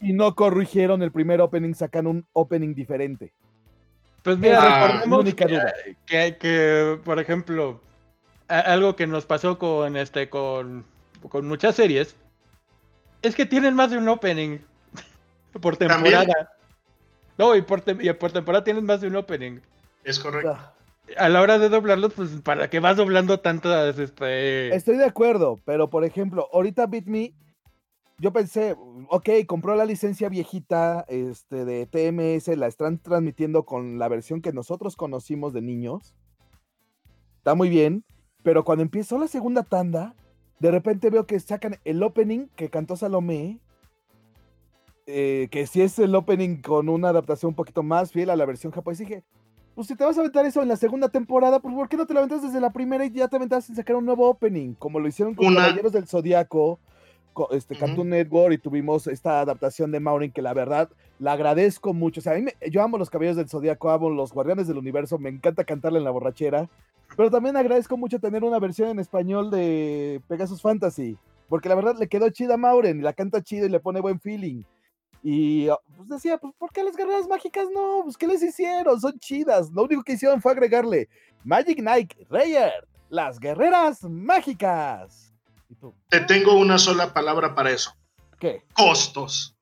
y no corrigieron el primer opening, sacan un opening diferente. Pues mira, Ah, recordemos única que, duda. que, que, por ejemplo, a- algo que nos pasó con este con, con muchas series es que tienen más de un opening por ¿También? temporada. No, y por, tem- y por temporada tienen más de un opening. Es correcto. A la hora de doblarlos, pues para que vas doblando tantas, este... Estoy de acuerdo, pero por ejemplo, ahorita BitMe, yo pensé, ok, compró la licencia viejita este, de TMS, la están transmitiendo con la versión que nosotros conocimos de niños. Está muy bien, pero cuando empezó la segunda tanda, de repente veo que sacan el opening que cantó Salomé, eh, que si es el opening con una adaptación un poquito más fiel a la versión japonesa. Y dije, pues si te vas a aventar eso en la segunda temporada, pues ¿por qué no te lo aventas desde la primera y ya te aventas en sacar un nuevo opening? Como lo hicieron con Una- Caballeros del Zodiaco, co- este. Cartoon Network y tuvimos esta adaptación de Maureen que la verdad la agradezco mucho. O sea, a mí me- yo amo los Caballeros del Zodíaco, amo los Guardianes del Universo, me encanta cantarle en la borrachera, pero también agradezco mucho tener una versión en español de Pegasus Fantasy, porque la verdad le quedó chida a Maureen y la canta chido y le pone buen feeling. Y ah, pues decía, pues ¿por qué las guerreras mágicas no? Pues ¿qué les hicieron? Son chidas. Lo único que hicieron fue agregarle Magic Knight, Rayer, las guerreras mágicas. ¿Y tú? Te tengo una sola palabra para eso. ¿Qué? Costos.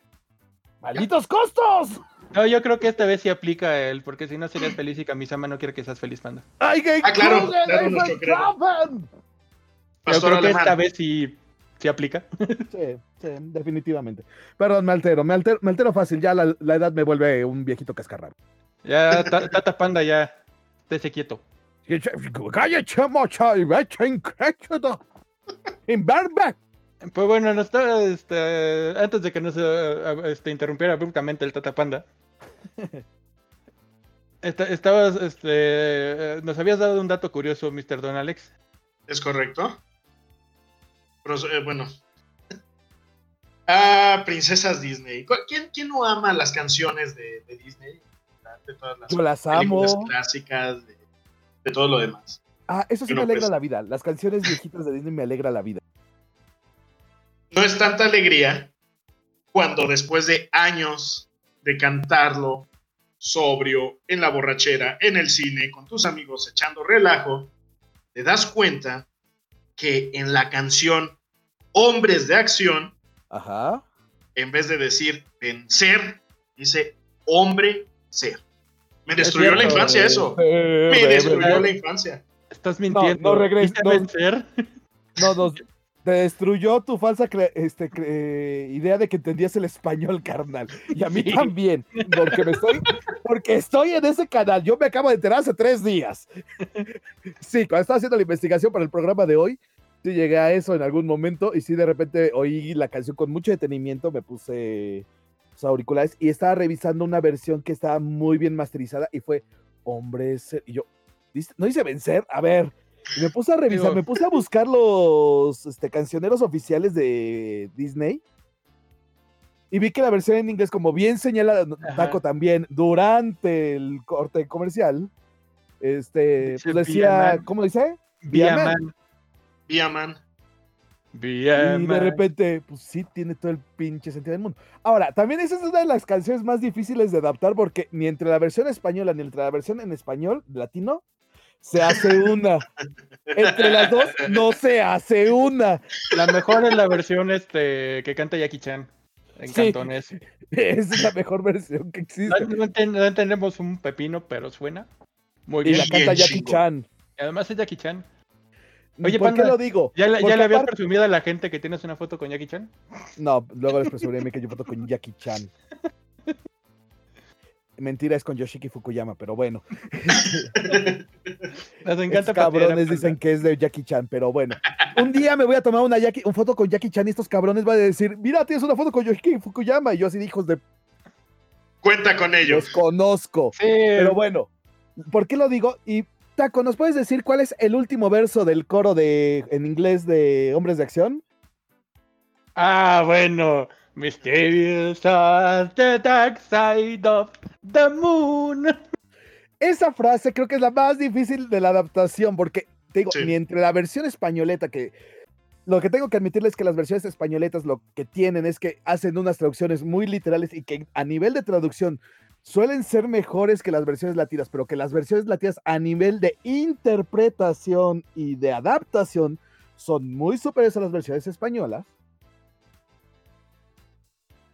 ¡Malditos costos! No, yo creo que esta vez sí aplica él, porque si no serías feliz y Kamisama no quiere que seas feliz, panda. ¡Ay, qué Ah, claro, claro, nuestro! Yo creo que esta vez sí, sí aplica. Sí, sí, definitivamente. Perdón, me altero, me altero, me altero fácil. Ya la, la edad me vuelve un viejito cascarrado. Ya, ta- Tata Panda, ya. Estése quieto. ¡Cállate, mocha! ¡Y vete incrédulo! ¡Inverbe! Pues bueno, nos está, este, antes de que nos este, interrumpiera abruptamente el Tata Panda. esta- estabas, este, eh, nos habías dado un dato curioso, Mr. Don Alex. ¿Es correcto? Pero, eh, bueno. Ah, princesas Disney. ¿Cu- ¿Quién, quién no ama las canciones de, de Disney? De todas las Yo las películas amo. clásicas, de, de todo lo demás. Ah, eso sí Pero me alegra pues- la vida. Las canciones viejitas de Disney me alegra la vida. No es tanta alegría cuando después de años de cantarlo sobrio, en la borrachera, en el cine, con tus amigos echando relajo, te das cuenta que en la canción Hombres de Acción, Ajá. en vez de decir vencer, dice hombre ser. Me destruyó la infancia eso. Eh, Me destruyó eh, la infancia. Estás mintiendo. no regres- ¿Viste no. vencer? No, nos- te destruyó tu falsa cre- este, cre- idea de que entendías el español, carnal. Y a mí Sí. también, porque me estoy, porque estoy en ese canal. Yo me acabo de enterar hace tres días. Sí, cuando estaba haciendo la investigación para el programa de hoy, sí llegué a eso en algún momento y sí de repente oí la canción con mucho detenimiento, me puse los auriculares y estaba revisando una versión que estaba muy bien masterizada y fue hombres y yo ¿dice- no dice vencer, a ver, y me puse a revisar, Digo- me puse a buscar los este, cancioneros oficiales de Disney. Y vi que la versión en inglés, como bien señala. Taco también, durante el corte comercial, este, Dice pues decía. ¿cómo dice? Vía Villaman. man. Viaman. Vía Y de repente, pues sí, tiene todo el pinche sentido del mundo. Ahora, también esa es una de las canciones más difíciles de adaptar porque ni entre la versión española ni entre la versión en español latino se hace una. Entre las dos no se hace una. La mejor es la versión este que canta Jackie Chan en Sí. cantonés. Esa es la mejor versión que existe. no no entendemos un pepino, pero suena muy Y bien. la Bien canta Jackie chingón. Chan. Y Además es Jackie Chan. Oye, ¿Por qué lo digo? ¿Ya, le- ya Porque le habías presumido a la gente que tienes una foto con Jackie Chan? No, luego les mí que yo foto con Jackie Chan. Mentira, es con Yoshiki Fukuyama, pero bueno. Nos encanta a cabrones dicen que es de Jackie Chan, pero bueno. Un día me voy a tomar una Jackie, un foto con Jackie Chan y estos cabrones van a decir, mira, tienes una foto con Yoshiki Fukuyama. Y yo así, hijos de... Cuenta con Los ellos. conozco. Sí, Pero bueno, ¿por qué lo digo? Y Taco, ¿nos puedes decir cuál es el último verso del coro de en inglés de Hombres de Acción? Ah, bueno. Mysterious as the dark side of the moon. Esa frase creo que es la más difícil de la adaptación, porque te digo, Sí. ni entre la versión españoleta que. Lo que tengo que admitirles es que las versiones españoletas lo que tienen es que hacen unas traducciones muy literales y que a nivel de traducción suelen ser mejores que las versiones latinas, pero que las versiones latinas a nivel de interpretación y de adaptación son muy superiores a las versiones españolas.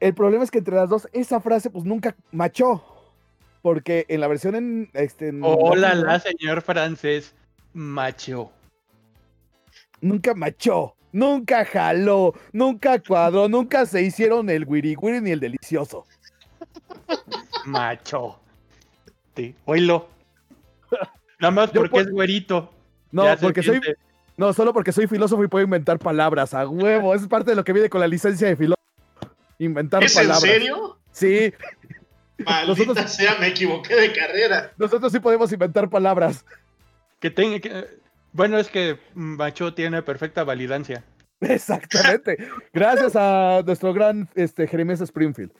El problema es que entre las dos, esa frase pues nunca machó. Porque en la versión en. Este, en Hola, la señor francés macho. Nunca machó. Nunca jaló. Nunca cuadró. Nunca se hicieron el wiri wiri ni el delicioso. Macho. Sí, oílo. Nada más porque por- es güerito. No, porque soy. No, solo porque soy filósofo y puedo inventar palabras. A huevo. Es parte de lo que viene con la licencia de filósofo. Inventar ¿Es en palabras. serio? Sí, Maldita Nosotros- sea, me equivoqué de carrera. nosotros sí podemos inventar palabras. Que tenga que. Bueno, es que macho tiene perfecta validancia. Exactamente. Gracias a nuestro gran este, Jeremías Springfield.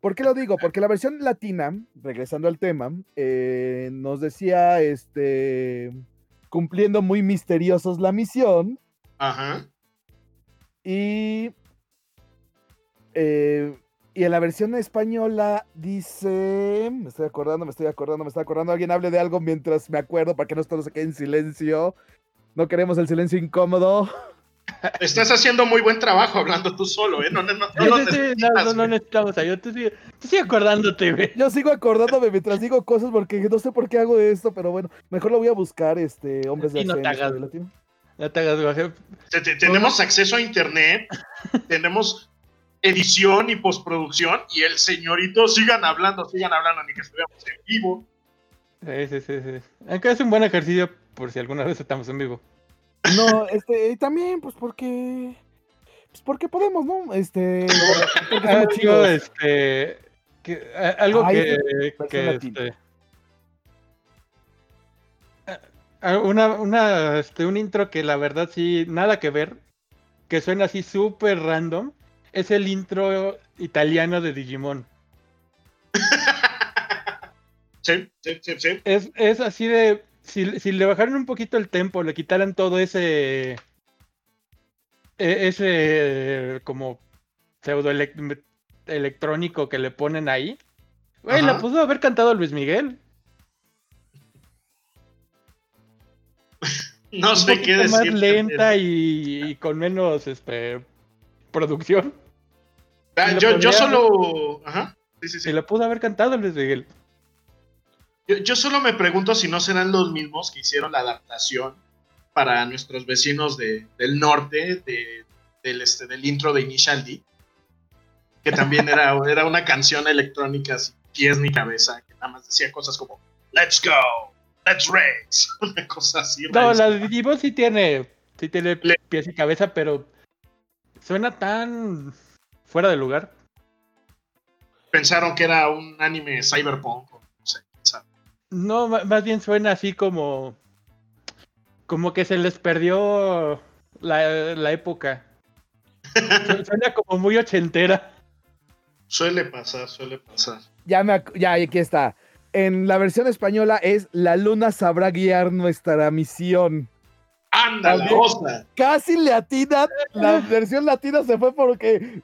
¿Por qué lo digo? Porque la versión latina, regresando al tema, eh, nos decía, este, cumpliendo muy misteriosos la misión. Ajá. Y, eh, y en la versión española dice, me estoy acordando, me estoy acordando, me estoy acordando, alguien hable de algo mientras me acuerdo para que no todo se quede en silencio. No queremos el silencio incómodo. Estás haciendo muy buen trabajo hablando tú solo, ¿eh? No, no, no, no, Sí, sí, sí, no, necesitas, no, no necesitamos ayuda. Tú sigue, tú sigue acordándote, güey. Yo sigo acordándome mientras digo cosas porque no sé por qué hago esto, pero bueno, mejor lo voy a buscar, este, hombres de Sí, no acción te hagas. No te hagas guaje. Te- te- tenemos acceso a internet, tenemos edición y postproducción, y el señorito sigan hablando, sigan hablando, ni que estuviéramos en vivo. Sí, sí, sí, sí. Aunque es un buen ejercicio por si alguna vez estamos en vivo. No, este, y también, pues porque, pues porque podemos, ¿no? Este, Algo, chidos. este, que, a- algo Ay, que, que, este, una, una, este, un intro que la verdad sí, nada que ver, que suena así súper random, es el intro italiano de Digimon. Sí, sí, sí, sí. Es, es así de, si, si le bajaran un poquito el tempo, le quitaran todo ese, e- ese como pseudo elec- electrónico que le ponen ahí, güey, la pudo haber cantado Luis Miguel. No un sé qué poquito más decir. lenta y, y con menos este producción. Ah, yo, solo. Ajá. Sí, sí, sí. Se la pudo haber cantado Luis Miguel. Yo, yo solo me pregunto si no serán los mismos que hicieron la adaptación para nuestros vecinos de- del norte de- del, este, del intro de Initial D, que también era, era una canción electrónica sin pies ni cabeza, que nada más decía cosas como Let's go, let's race, una cosa así. No, la de Digimon sí tiene, sí tiene Le- pies y cabeza, pero suena tan fuera de lugar. Pensaron que era un anime cyberpunk, o no sé. No, más bien suena así como. Como que se les perdió la, la época. Su- Suena como muy ochentera. Suele pasar, suele pasar. Ya me, ya, aquí está. En la versión española es La luna sabrá guiar nuestra misión. ¡Anda, la! Casi le atina, la versión latina se fue porque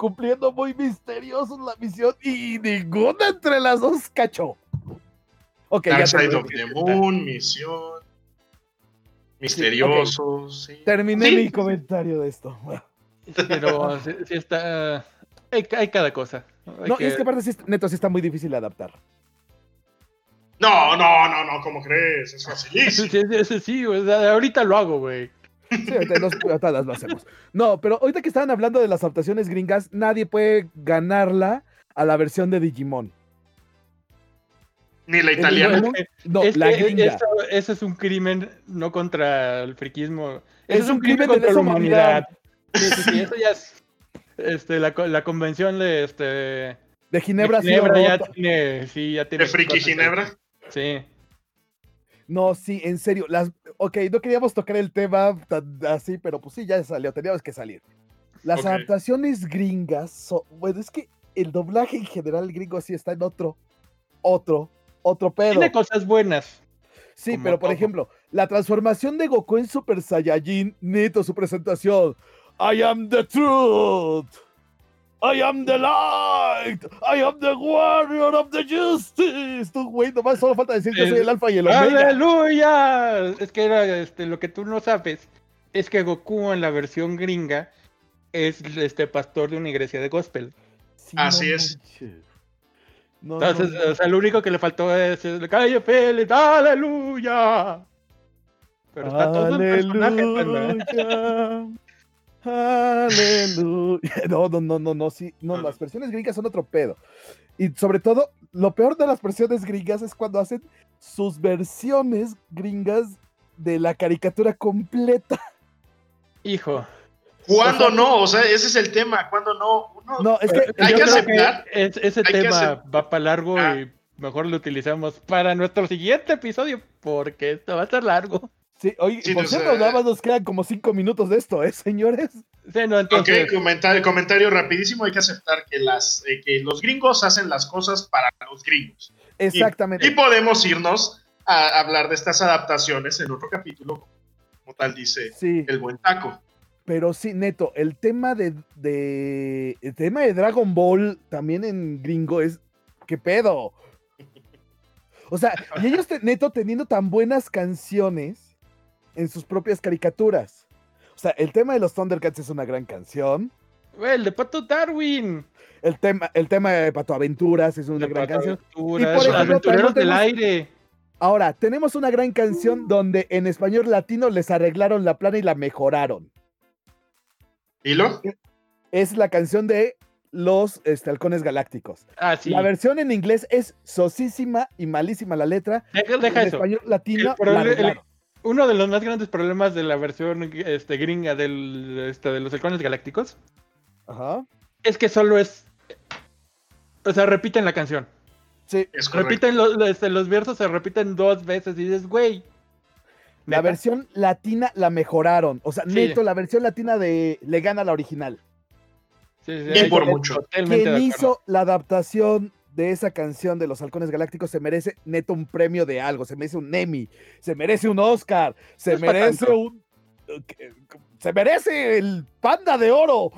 cumpliendo muy misteriosos la misión y ninguna entre las dos cachó. Ok, ya Dark Side of the Moon, misión. Misteriosos, sí. terminé Sí. mi comentario de esto. Pero sí, sí está. Hay, hay cada cosa. Hay No, que- es que aparte, sí, neto, sí está muy difícil de adaptar. No, no, no, no, ¿cómo crees? Es facilísimo. sí, sí, sí, sí, o sea, ahorita lo hago, güey. Sí, ahorita nos- ahorita las lo hacemos. No, pero ahorita que estaban hablando de las adaptaciones gringas, nadie puede ganarla a la versión de Digimon. Ni la italiana. Digimon, No, es la que gringa. eso, eso es un crimen no contra el friquismo. Es Eso es un un crimen, crimen de contra la humanidad. Sí, sí, sí, eso ya es. Este, la, la convención de este. De de Ginebra, sí, Ginebra ya tiene. Sí, ya tiene De Friki cosas. Ginebra. Sí. No, sí, en serio. Las, ok, no queríamos tocar el tema tan así, pero pues sí, ya salió, teníamos que salir. Las adaptaciones gringas, son- bueno, es que el doblaje en general gringo sí está en otro, otro, otro pedo. Tiene cosas buenas. Sí, como pero por todo. ejemplo, la transformación de Goku en Super Saiyajin, neto, su presentación. I am the truth. I am the light. I am the warrior of the justice. Tú, güey, nomás solo falta decir que El- soy el alfa y el omega. ¡Aleluya! Es que era este, lo que tú no sabes. Es que Goku en la versión gringa es este pastor de una iglesia de gospel. Sí, Así es. No, Entonces, no. o sea, lo único que le faltó es el calle Félix, ¡Aleluya! Pero está todo en personaje. Aleluya. No, no, no, no, no, sí. No, las versiones gringas son otro pedo. Y sobre todo, lo peor de las versiones gringas es cuando hacen sus versiones gringas de la caricatura completa. Hijo. ¿Cuándo O sea, no? O sea, ese es el tema. ¿Cuándo no? Uno- No, es que Hay que aceptar. es- ese hay tema va para largo Ah. y mejor lo utilizamos para nuestro siguiente episodio porque esto va a ser largo. Sí, oye, Sí, por cierto, sea- nada más nos quedan como cinco minutos de esto, ¿eh, señores? Sí, no, entonces, ok, comentario, comentario rapidísimo. Hay que aceptar que, las, eh, que los gringos hacen las cosas para los gringos. Y- Exactamente. Y, podemos irnos a hablar de estas adaptaciones en otro capítulo, como tal dice Sí, el buen taco. pero sí, neto, el tema de, de- el tema de Dragon Ball también en gringo es ¿qué pedo? O sea, y ellos te- neto teniendo tan buenas canciones en sus propias caricaturas. O sea, el tema de los Thundercats es una gran canción. güey, el de Pato Darwin. El tema, el tema de Pato Aventuras es una de gran Pato canción. Aventuras, Y por ejemplo, aventureros del aire. Ahora, tenemos una gran canción donde en español latino les arreglaron la plana y la mejoraron. ¿Hilo? Es la canción de los este, halcones galácticos. Ah, sí. La versión en inglés es sosísima y malísima la letra. Deja, deja en eso. español latino El la prole- el- arreglaron. Uno de los más grandes problemas de la versión este, gringa del, este, de los halcones galácticos Ajá. es que solo es. O sea, repiten la canción. Sí, Es. Repiten los, los, este, los versos, se repiten dos veces y dices, güey. la ¿neta? versión latina la mejoraron. O sea, Sí. neto, la versión latina de le gana a la original. Sí, sí, Y por mucho. Quien hizo la adaptación de esa canción de los halcones galácticos se merece neto un premio de algo, se merece un Emmy, se merece un Oscar, se No merece un... Se merece el panda de oro.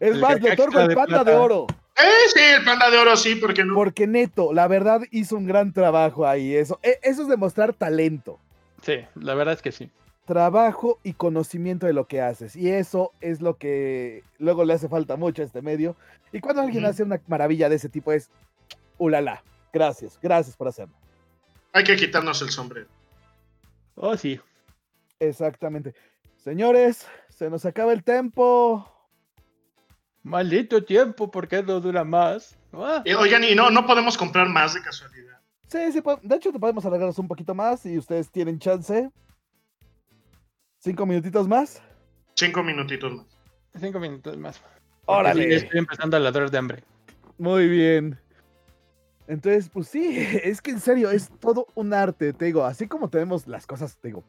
Es El más, le otorgo el de panda de oro. Eh, sí, el panda de oro, sí, porque no. Porque neto, la verdad hizo un gran trabajo ahí. Eso, e- eso es demostrar talento. Sí, la verdad es que sí. Trabajo y conocimiento de lo que haces. Y eso es lo que luego le hace falta mucho a este medio. Y cuando alguien hace una maravilla de ese tipo es, ulala, gracias, gracias por hacerlo. Hay que quitarnos el sombrero. Oh, sí. Exactamente. Señores, se nos acaba el tiempo. Maldito tiempo, ¿por qué no dura más? Ah, Eh, oigan, y no, no podemos comprar más de casualidad. Sí, sí, de hecho, te podemos alargarnos un poquito más si ustedes tienen chance. Cinco minutitos más. Cinco minutitos más. cinco minutos más. Porque Órale. sí, estoy empezando a ladrar de hambre. Muy bien. Entonces, pues sí, es que en serio, es todo un arte, te digo, así como tenemos las cosas, te digo,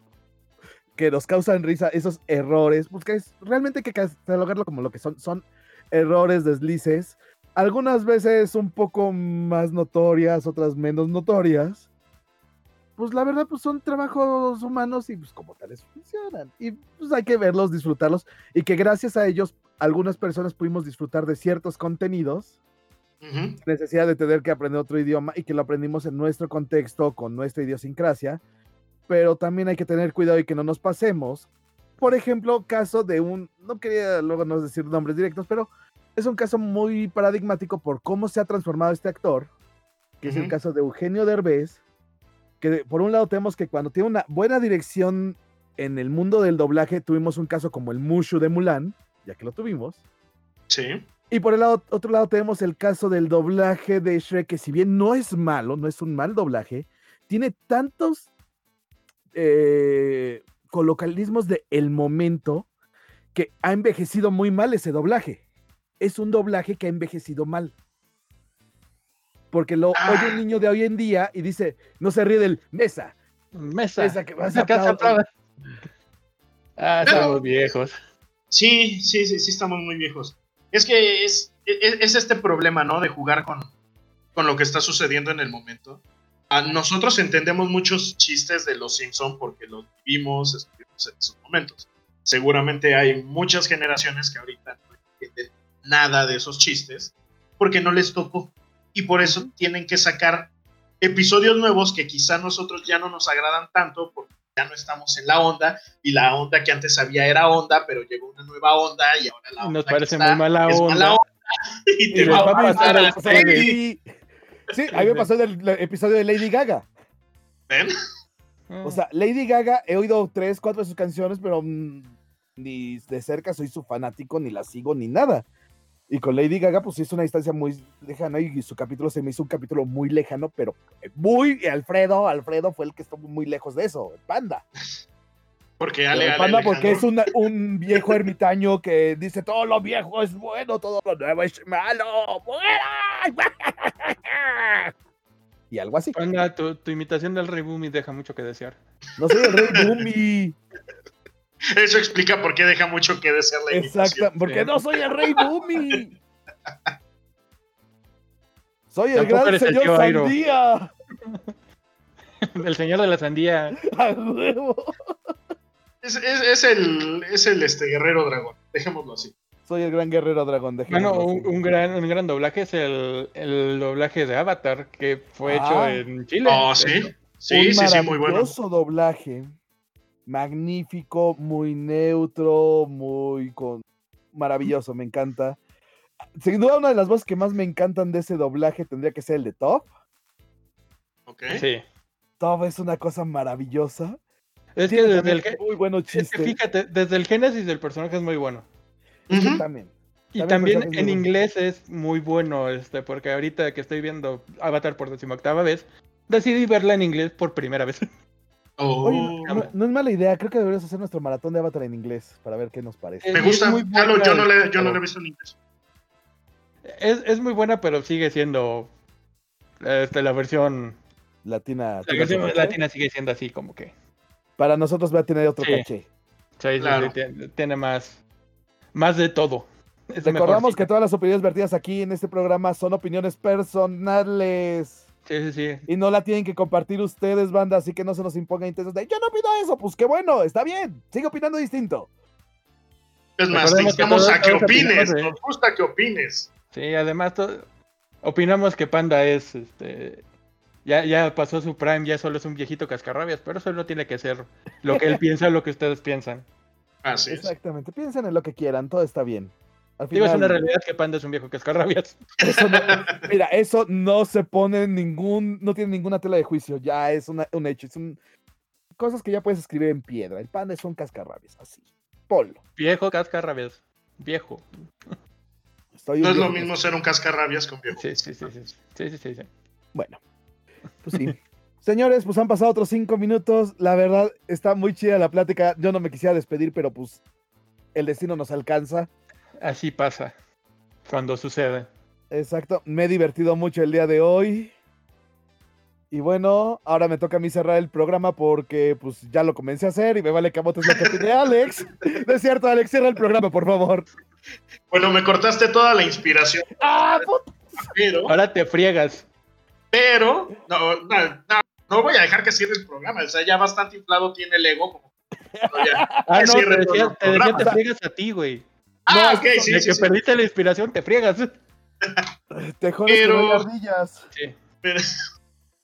que nos causan risa, esos errores, pues que es, realmente hay que catalogarlo como lo que son, son errores, deslices, algunas veces un poco más notorias, otras menos notorias, pues la verdad, pues son trabajos humanos y pues como tales funcionan, y pues hay que verlos, disfrutarlos, y que gracias a ellos algunas personas pudimos disfrutar de ciertos contenidos, Ujú. necesidad de tener que aprender otro idioma y que lo aprendimos en nuestro contexto, con nuestra idiosincrasia, pero también hay que tener cuidado y que no nos pasemos. Por ejemplo, caso de un, no quería luego no decir nombres directos, pero es un caso muy paradigmático por cómo se ha transformado este actor, que es el caso de Eugenio Derbez, que por un lado tenemos que cuando tiene una buena dirección en el mundo del doblaje, tuvimos un caso como el Mushu de Mulan, ya que lo tuvimos, Sí. y por el lado, otro lado tenemos el caso del doblaje de Shrek, que si bien no es malo, no es un mal doblaje, tiene tantos eh, colocalismos de el momento que ha envejecido muy mal ese doblaje. Es un doblaje que ha envejecido mal. Porque lo Ah. oye un niño de hoy en día y dice, no se ríe del mesa. Mesa. Esa que vas a. Ah, Pero- estamos viejos. Sí, sí, sí, sí, estamos muy viejos. Es que es, es, es este problema, ¿no? De jugar con, con lo que está sucediendo en el momento. A nosotros entendemos muchos chistes de los Simpson porque los vivimos, estuvimos en esos momentos. Seguramente hay muchas generaciones que ahorita no entienden nada de esos chistes porque no les tocó. Y por eso tienen que sacar episodios nuevos que quizá nosotros ya no nos agradan tanto porque ya no estamos en la onda y la onda que antes había era onda, pero llegó una nueva onda y ahora la Y onda nos parece está muy mala es onda. mala onda. Y Y te les va va a pasar a a ustedes. ti. Sí, a mí me pasó el episodio de Lady Gaga. ¿Ven? O sea, Lady Gaga, he oído tres, cuatro de sus canciones, pero mm, ni de cerca soy su fanático, ni la sigo, ni nada. Y con Lady Gaga, pues sí es una distancia muy lejana y su capítulo se me hizo un capítulo muy lejano, pero muy. y Alfredo, Alfredo fue el que estuvo muy lejos de eso, el panda. Porque Ale, el Ale panda porque es una- un viejo ermitaño que dice todo lo viejo es bueno, todo lo nuevo es malo. ¡Fuera! y algo así. Panda, tu, tu imitación del Rey Boomy deja mucho que desear. No soy el rey Boomy. Eso explica por qué deja mucho que desear la Exacto, porque no soy el rey Boomy. Soy el gran el señor. Sandía. El señor de la sandía. A huevo. Es, es- es el, es el este, guerrero dragón, dejémoslo así. Soy el gran guerrero dragón. déjenmelo Bueno, un, así. un gran, un gran doblaje es el, el doblaje de Avatar que fue hecho Ah. en Chile. Oh, sí. Sí, un sí, sí, muy bueno. maravilloso doblaje. Magnífico, muy neutro, muy con... maravilloso, me encanta. Sin duda, una de las voces que más me encantan de ese doblaje tendría que ser el de Top. Ok. Sí. Top es una cosa maravillosa. Es que desde el, muy buenos es que fíjate, desde el génesis del personaje es muy bueno. También. Y También en muy bueno. inglés es muy bueno, este, porque ahorita que estoy viendo Avatar por decimoctava vez, decidí verla en inglés por primera vez. Oh. Oye, no, no- no es mala idea. Creo que deberíamos hacer nuestro maratón de Avatar en inglés para ver qué nos parece. Me gusta. muy Ya lo- yo, no le, yo no le he visto en inglés. Es, es muy buena, pero sigue siendo este, la versión, Latina. la versión ¿tiene latina sigue siendo así como que Para nosotros va a tener otro Sí. caché. sí, sí, sí, Claro. tiene, tiene más, más de todo. Es Recordamos que todas las opiniones vertidas aquí en este programa son opiniones personales. Sí, sí, sí. Y no la tienen que compartir ustedes, banda, así que no se nos impongan intentos de yo no opino eso, pues qué bueno, está bien, sigue opinando distinto. Es más, te instamos a que opines. opinamos Nos gusta que opines. Sí, además opinamos que Panda es, este, ya, ya pasó su prime, ya solo es un viejito cascarrabias, pero eso no tiene que ser lo que él piensa, lo que ustedes piensan. Así es. Exactamente, piensen en lo que quieran, todo está bien. Al Digo, es final, una realidad que Panda es un viejo cascarrabias. eso no- mira, eso no se pone en ningún, no tiene ninguna tela de juicio, ya es una- un hecho, es un, cosas que ya puedes escribir en piedra. El pan es un cascarrabias, así. Polo. Viejo cascarrabias. Viejo. Estoy No es lo mismo ser un cascarrabias un viejo. Sí, sí, sí, sí. Sí, sí, sí, sí. Bueno, pues sí. Señores, pues han pasado otros cinco minutos. La verdad, está muy chida la plática. Yo no me quisiera despedir, pero pues el destino nos alcanza. Así pasa cuando sucede. Exacto. Me he divertido mucho el día de hoy. Y bueno, ahora me toca a mí cerrar el programa porque pues ya lo comencé a hacer y me vale camotes lo que tiene Alex. No es cierto, Alex, cierra el programa, por favor. Bueno, me cortaste toda la inspiración, ¡Ah, puta! pero, Ahora te friegas. pero, no, no, no, no voy a dejar que cierre el programa. O sea, ya bastante inflado tiene el ego. Como, no, ya, Ah, que no, te decía, te, decía, te friegas a ti, güey. Ah, No, ok, sí, de sí, que sí. perdiste la inspiración, te friegas. Te jodes Pero- hay ardillas. Pero,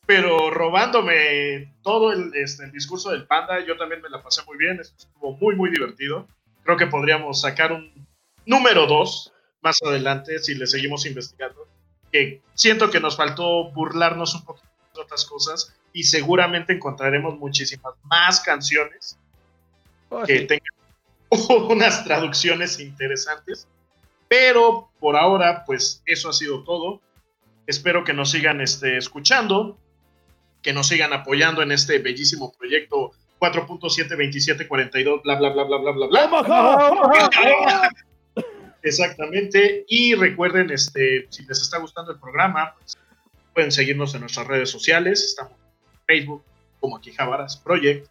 pero robándome todo el, este, el discurso del panda, yo también me la pasé muy bien. Estuvo muy, muy divertido. Creo que podríamos sacar un número 2 más adelante si le seguimos investigando. Que siento que nos faltó burlarnos un poquito de otras cosas y seguramente encontraremos muchísimas más canciones Oh, que sí. tengan unas traducciones interesantes. Pero por ahora, pues eso ha sido todo. Espero que nos sigan este, escuchando, que nos sigan apoyando en este bellísimo proyecto 4.72742, bla, bla, bla, bla, bla, bla, bla. Exactamente. Y recuerden, este, si les está gustando el programa, pues, pueden seguirnos en nuestras redes sociales. Estamos en Facebook como Aquijábaras Project.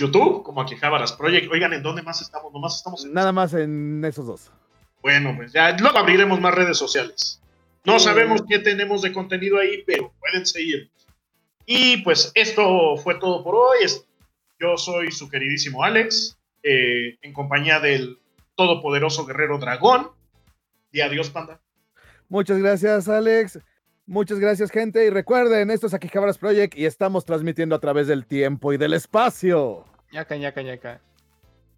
YouTube como Aquijábaras Project. Oigan, ¿en dónde más estamos? Nomás estamos en... Nada más en esos dos. Bueno, pues ya luego abriremos más redes sociales. No sabemos qué tenemos de contenido ahí, pero pueden seguirnos. Y pues esto fue todo por hoy. Yo soy su queridísimo Alex, eh, en compañía del todopoderoso guerrero dragón. Y adiós, panda. Muchas gracias, Alex. Muchas gracias, gente. Y recuerden, esto es Aquijabras Project y estamos transmitiendo a través del tiempo y del espacio. Ñaca, ñaca, ñaca.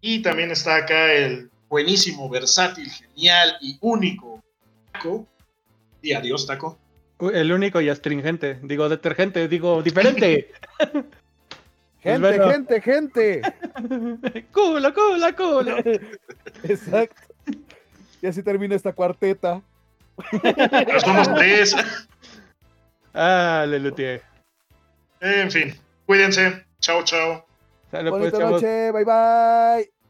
Y también está acá el buenísimo, versátil, genial y único Taco. Y adiós, Taco. El único y astringente. Digo, detergente, digo, diferente. Gente, bueno. gente, gente. culo, culo, culo. Exacto. Y así termina esta cuarteta. Pero somos tres. Ah, le luteé. En fin, cuídense. Chao, chao. Sale pues, Bonita chavos. noche. Bye, bye.